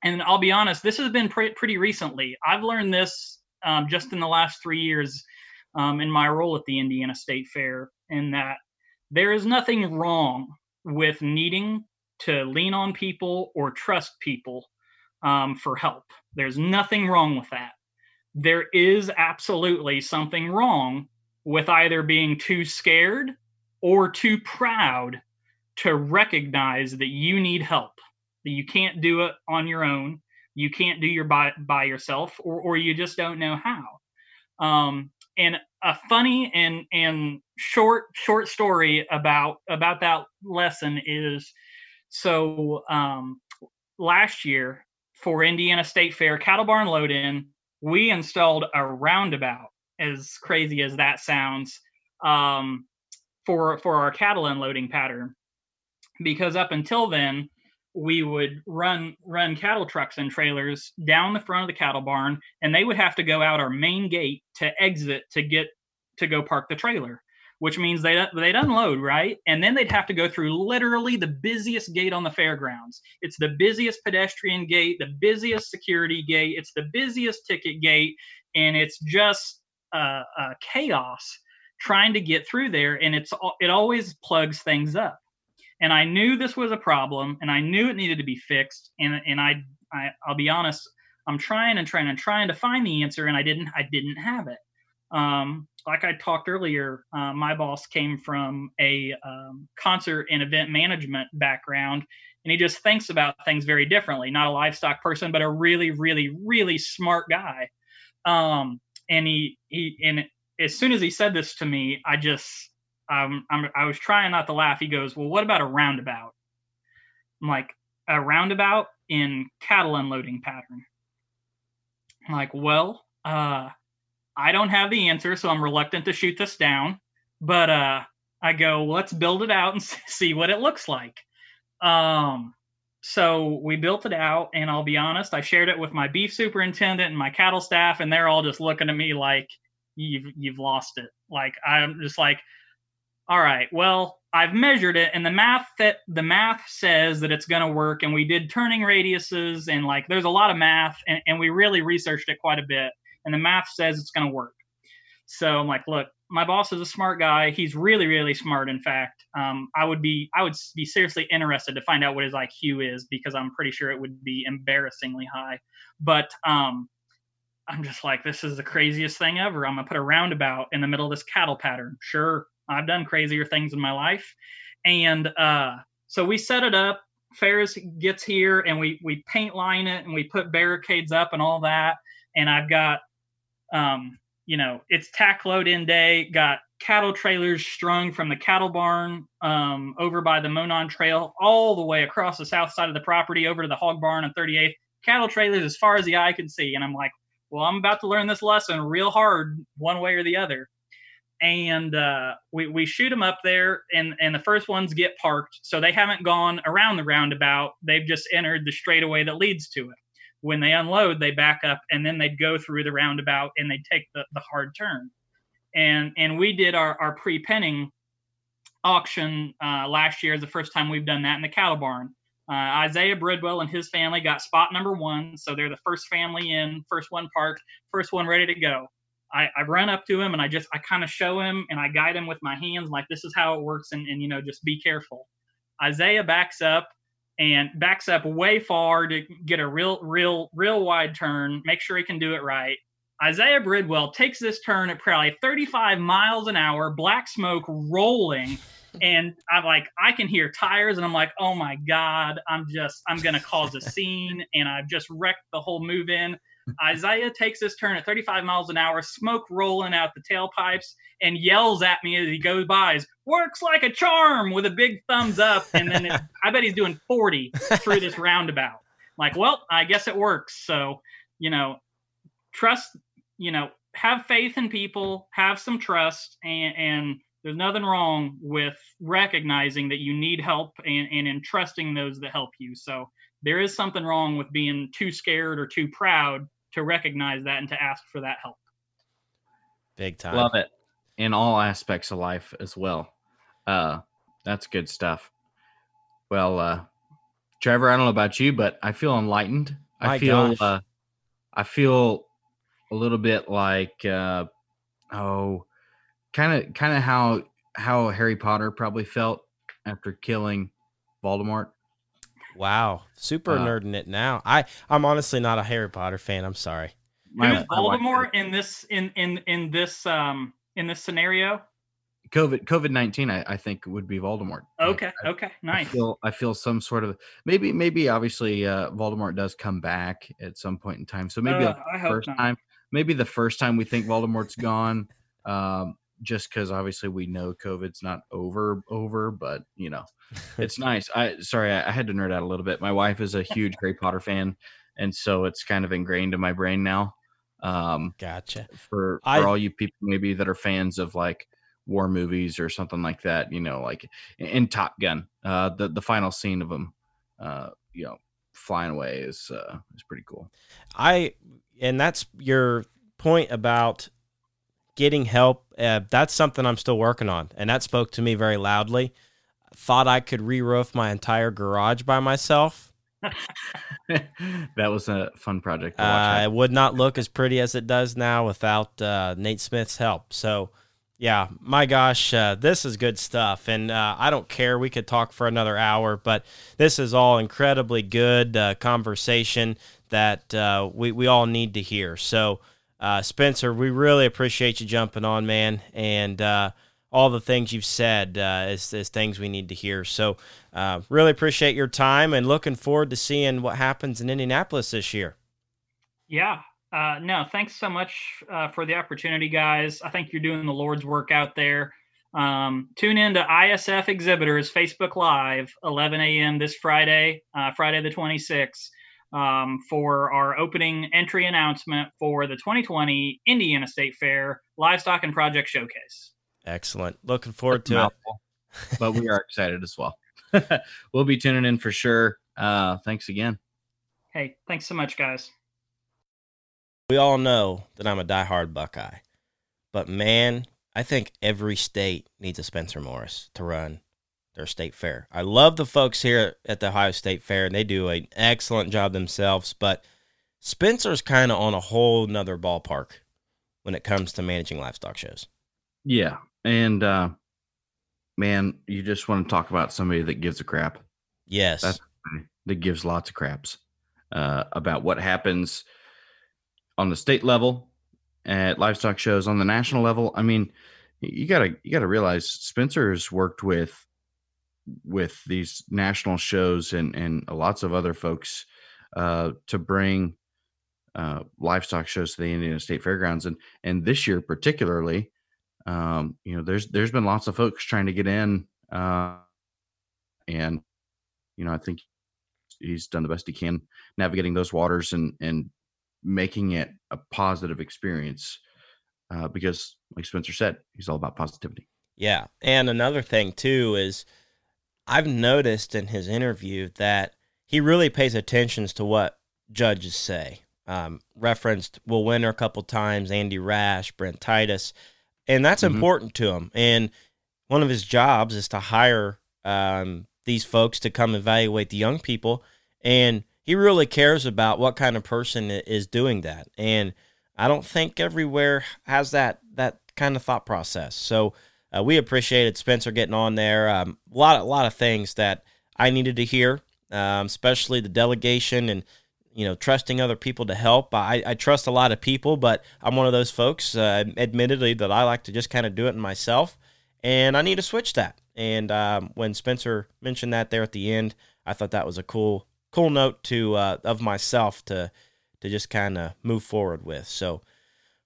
and I'll be honest, this has been pre- pretty recently. I've learned this um, just in the last three years um, in my role at the Indiana State Fair, in that there is nothing wrong with needing to lean on people or trust people um, for help. There's nothing wrong with that there is absolutely something wrong with either being too scared or too proud to recognize that you need help, you can't do it on your own, you can't do your by by yourself, or or you just don't know how. Um, and a funny and and short short story about about that lesson is so um, last year for Indiana State Fair cattle barn load in we installed a roundabout as crazy as that sounds um, for for our cattle unloading pattern because up until then we would run run cattle trucks and trailers down the front of the cattle barn and they would have to go out our main gate to exit to get to go park the trailer which means they they'd unload right, and then they'd have to go through literally the busiest gate on the fairgrounds. It's the busiest pedestrian gate, the busiest security gate, it's the busiest ticket gate, and it's just uh, uh, chaos trying to get through there, and it's it always plugs things up. And I knew this was a problem, and I knew it needed to be fixed, and and I, I I'll be honest, I'm trying and trying and trying to find the answer, and I didn't I didn't have it. Um, like I talked earlier, uh, my boss came from a um, concert and event management background, and he just thinks about things very differently. Not a livestock person, but a really, really, really smart guy. Um, and he he and as soon as he said this to me, I just I'm, I was trying not to laugh. He goes, "Well, what about a roundabout?" I'm like, "A roundabout in cattle unloading pattern." I'm like, "Well, uh, I don't have the answer, so I'm reluctant to shoot this down. But uh, I go, let's build it out and see what it looks like. Um, so we built it out, and I'll be honest, I shared it with my beef superintendent and my cattle staff, and they're all just looking at me like you've you've lost it. Like I'm just like, all right, well, I've measured it, and the math that the math says that it's going to work. And we did turning radiuses, and like there's a lot of math, and, and we really researched it quite a bit. And the math says it's going to work. So I'm like, look, my boss is a smart guy. He's really, really smart. In fact, um, I would be, I would be seriously interested to find out what his IQ is because I'm pretty sure it would be embarrassingly high. But um, I'm just like, this is the craziest thing ever. I'm gonna put a roundabout in the middle of this cattle pattern. Sure, I've done crazier things in my life. And uh, so we set it up. Ferris gets here and we we paint line it and we put barricades up and all that. And I've got um, you know, it's tack load in day, got cattle trailers strung from the cattle barn um, over by the Monon Trail all the way across the south side of the property over to the hog barn on 38th. Cattle trailers as far as the eye can see. And I'm like, well, I'm about to learn this lesson real hard, one way or the other and uh, we we shoot them up there, and and the first ones get parked, so they haven't gone around the roundabout. They've just entered the straightaway that leads to it. When they unload, they back up, and then they'd go through the roundabout and they take the, the hard turn. And and we did our our pre penning auction uh, last year is the first time we've done that in the cattle barn. Uh, Isaiah Bridwell and his family got spot number one, so they're the first family in, first one parked, first one ready to go. I, I run up to him and I just I kind of show him and I guide him with my hands like this is how it works and, and you know just be careful. Isaiah backs up and backs up way far to get a real real real wide turn, make sure he can do it right. Isaiah Bridwell takes this turn at probably 35 miles an hour, black smoke rolling, and I'm like, I can hear tires, and I'm like, oh my god, I'm just, I'm gonna cause a scene, and I've just wrecked the whole move in. Isaiah takes his turn at 35 miles an hour, smoke rolling out the tailpipes, and yells at me as he goes by. Works like a charm with a big thumbs up. And then it, I bet he's doing 40 through this roundabout. Like, well, I guess it works. So, you know, trust, you know, have faith in people, have some trust, and, and there's nothing wrong with recognizing that you need help and, and entrusting those that help you. So there is something wrong with being too scared or too proud to recognize that and to ask for that help. Big time. Love it. In all aspects of life as well. Uh, that's good stuff. Well, uh, Trevor, I don't know about you, but I feel enlightened. My I feel, gosh. uh, I feel a little bit like, uh, oh, kind of, kind of how how Harry Potter probably felt after killing Voldemort. Wow, super Uh, nerding it now. I I'm honestly not a Harry Potter fan. I'm sorry. Who's Voldemort in this in in in this um in this scenario? COVID COVID nineteen, I, I think would be Voldemort. Like, Okay, okay, I nice. feel I feel some sort of maybe maybe obviously uh, Voldemort does come back at some point in time. So maybe Uh, like I the hope first not. time, maybe the first time we think Voldemort's gone, um, just because obviously we know COVID's not over over, but you know, it's nice. I sorry I, I had to nerd out a little bit. My wife is a huge Harry Potter fan, and so it's kind of ingrained in my brain now. Um, Gotcha. for for I- all you people maybe that are fans of like war movies or something like that you know like in- in top gun uh the the final scene of them uh you know flying away is uh is pretty cool I and that's your point about getting help. Uh, that's something I'm still working on, and that spoke to me very loudly. Thought I could re-roof my entire garage by myself. that was a fun project to Uh, it would not look as pretty as it does now without uh, Nate Smith's help. So, yeah, my gosh, uh, this is good stuff. And uh, I don't care. We could talk for another hour, but this is all incredibly good uh, conversation that uh, we, we all need to hear. So, uh, Spencer, we really appreciate you jumping on, man. And uh, all the things you've said uh, is, is things we need to hear. So, uh, really appreciate your time and looking forward to seeing what happens in Indianapolis this year. Yeah. Uh, no, thanks so much uh, for the opportunity, guys. I think you're doing the Lord's work out there. Um, tune in to ISF Exhibitors Facebook Live, 11 a.m. this Friday, Friday the 26th, um, for our opening entry announcement for the 2020 Indiana State Fair Livestock and Project Showcase. Excellent. Looking forward That's a to it. mouthful, but we are excited as well we'll be tuning in for sure uh thanks again Hey, thanks so much, guys. We all know that I'm a diehard Buckeye, but man, I think every state needs a Spencer Morris to run their state fair. I love the folks here at the Ohio State Fair, and they do an excellent job themselves. But Spencer's kind of on a whole nother ballpark when it comes to managing livestock shows. Yeah, and uh, man, you just want to talk about somebody that gives a crap. Yes, That's that gives lots of craps uh, about what happens on the state level at livestock shows on the national level. I mean, you gotta you gotta realize Spencer's worked with with these national shows and and lots of other folks uh, to bring uh, livestock shows to the Indiana State Fairgrounds, and and this year particularly, um, you know, there's there's been lots of folks trying to get in, uh, and you know, I think he's done the best he can navigating those waters and and making it a positive experience uh, because, like Spencer said, he's all about positivity. Yeah, and another thing too is I've noticed in his interview that he really pays attention to what judges say. Um, referenced Will Winner a couple times, Andy Rash, Brent Titus, and that's Mhm. important to him. And one of his jobs is to hire um, these folks to come evaluate the young people, and he really cares about what kind of person is doing that. And I don't think everywhere has that that kind of thought process. So uh, we appreciated Spencer getting on there. Um, a lot, a lot of things that I needed to hear, um, especially the delegation and you know trusting other people to help. I, I trust a lot of people, but I'm one of those folks, uh, admittedly, that I like to just kind of do it myself, and I need to switch that. And um, when Spencer mentioned that there at the end, I thought that was a cool, cool note to uh, of myself to to just kind of move forward with. So.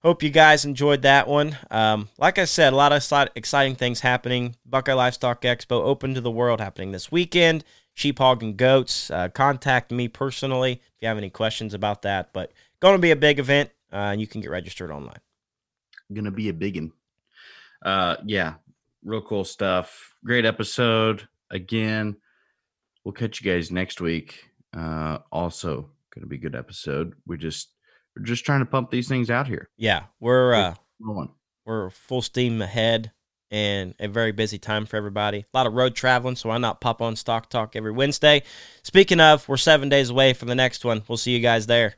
Hope you guys enjoyed that one. Um, like I said, a lot of exciting things happening. Buckeye Livestock Expo open to the world happening this weekend. Sheep, hog, and goats. Uh, contact me personally if you have any questions about that. But going to be a big event, uh, and you can get registered online. Gonna be a biggin. Uh, yeah, real cool stuff. Great episode again. We'll catch you guys next week. Uh, also gonna be a good episode. We just we're just trying to pump these things out here. Yeah, we're uh, we're full steam ahead and a very busy time for everybody. A lot of road traveling, so why not pop on Stock Talk every Wednesday? Speaking of, we're seven days away from the next one. We'll see you guys there.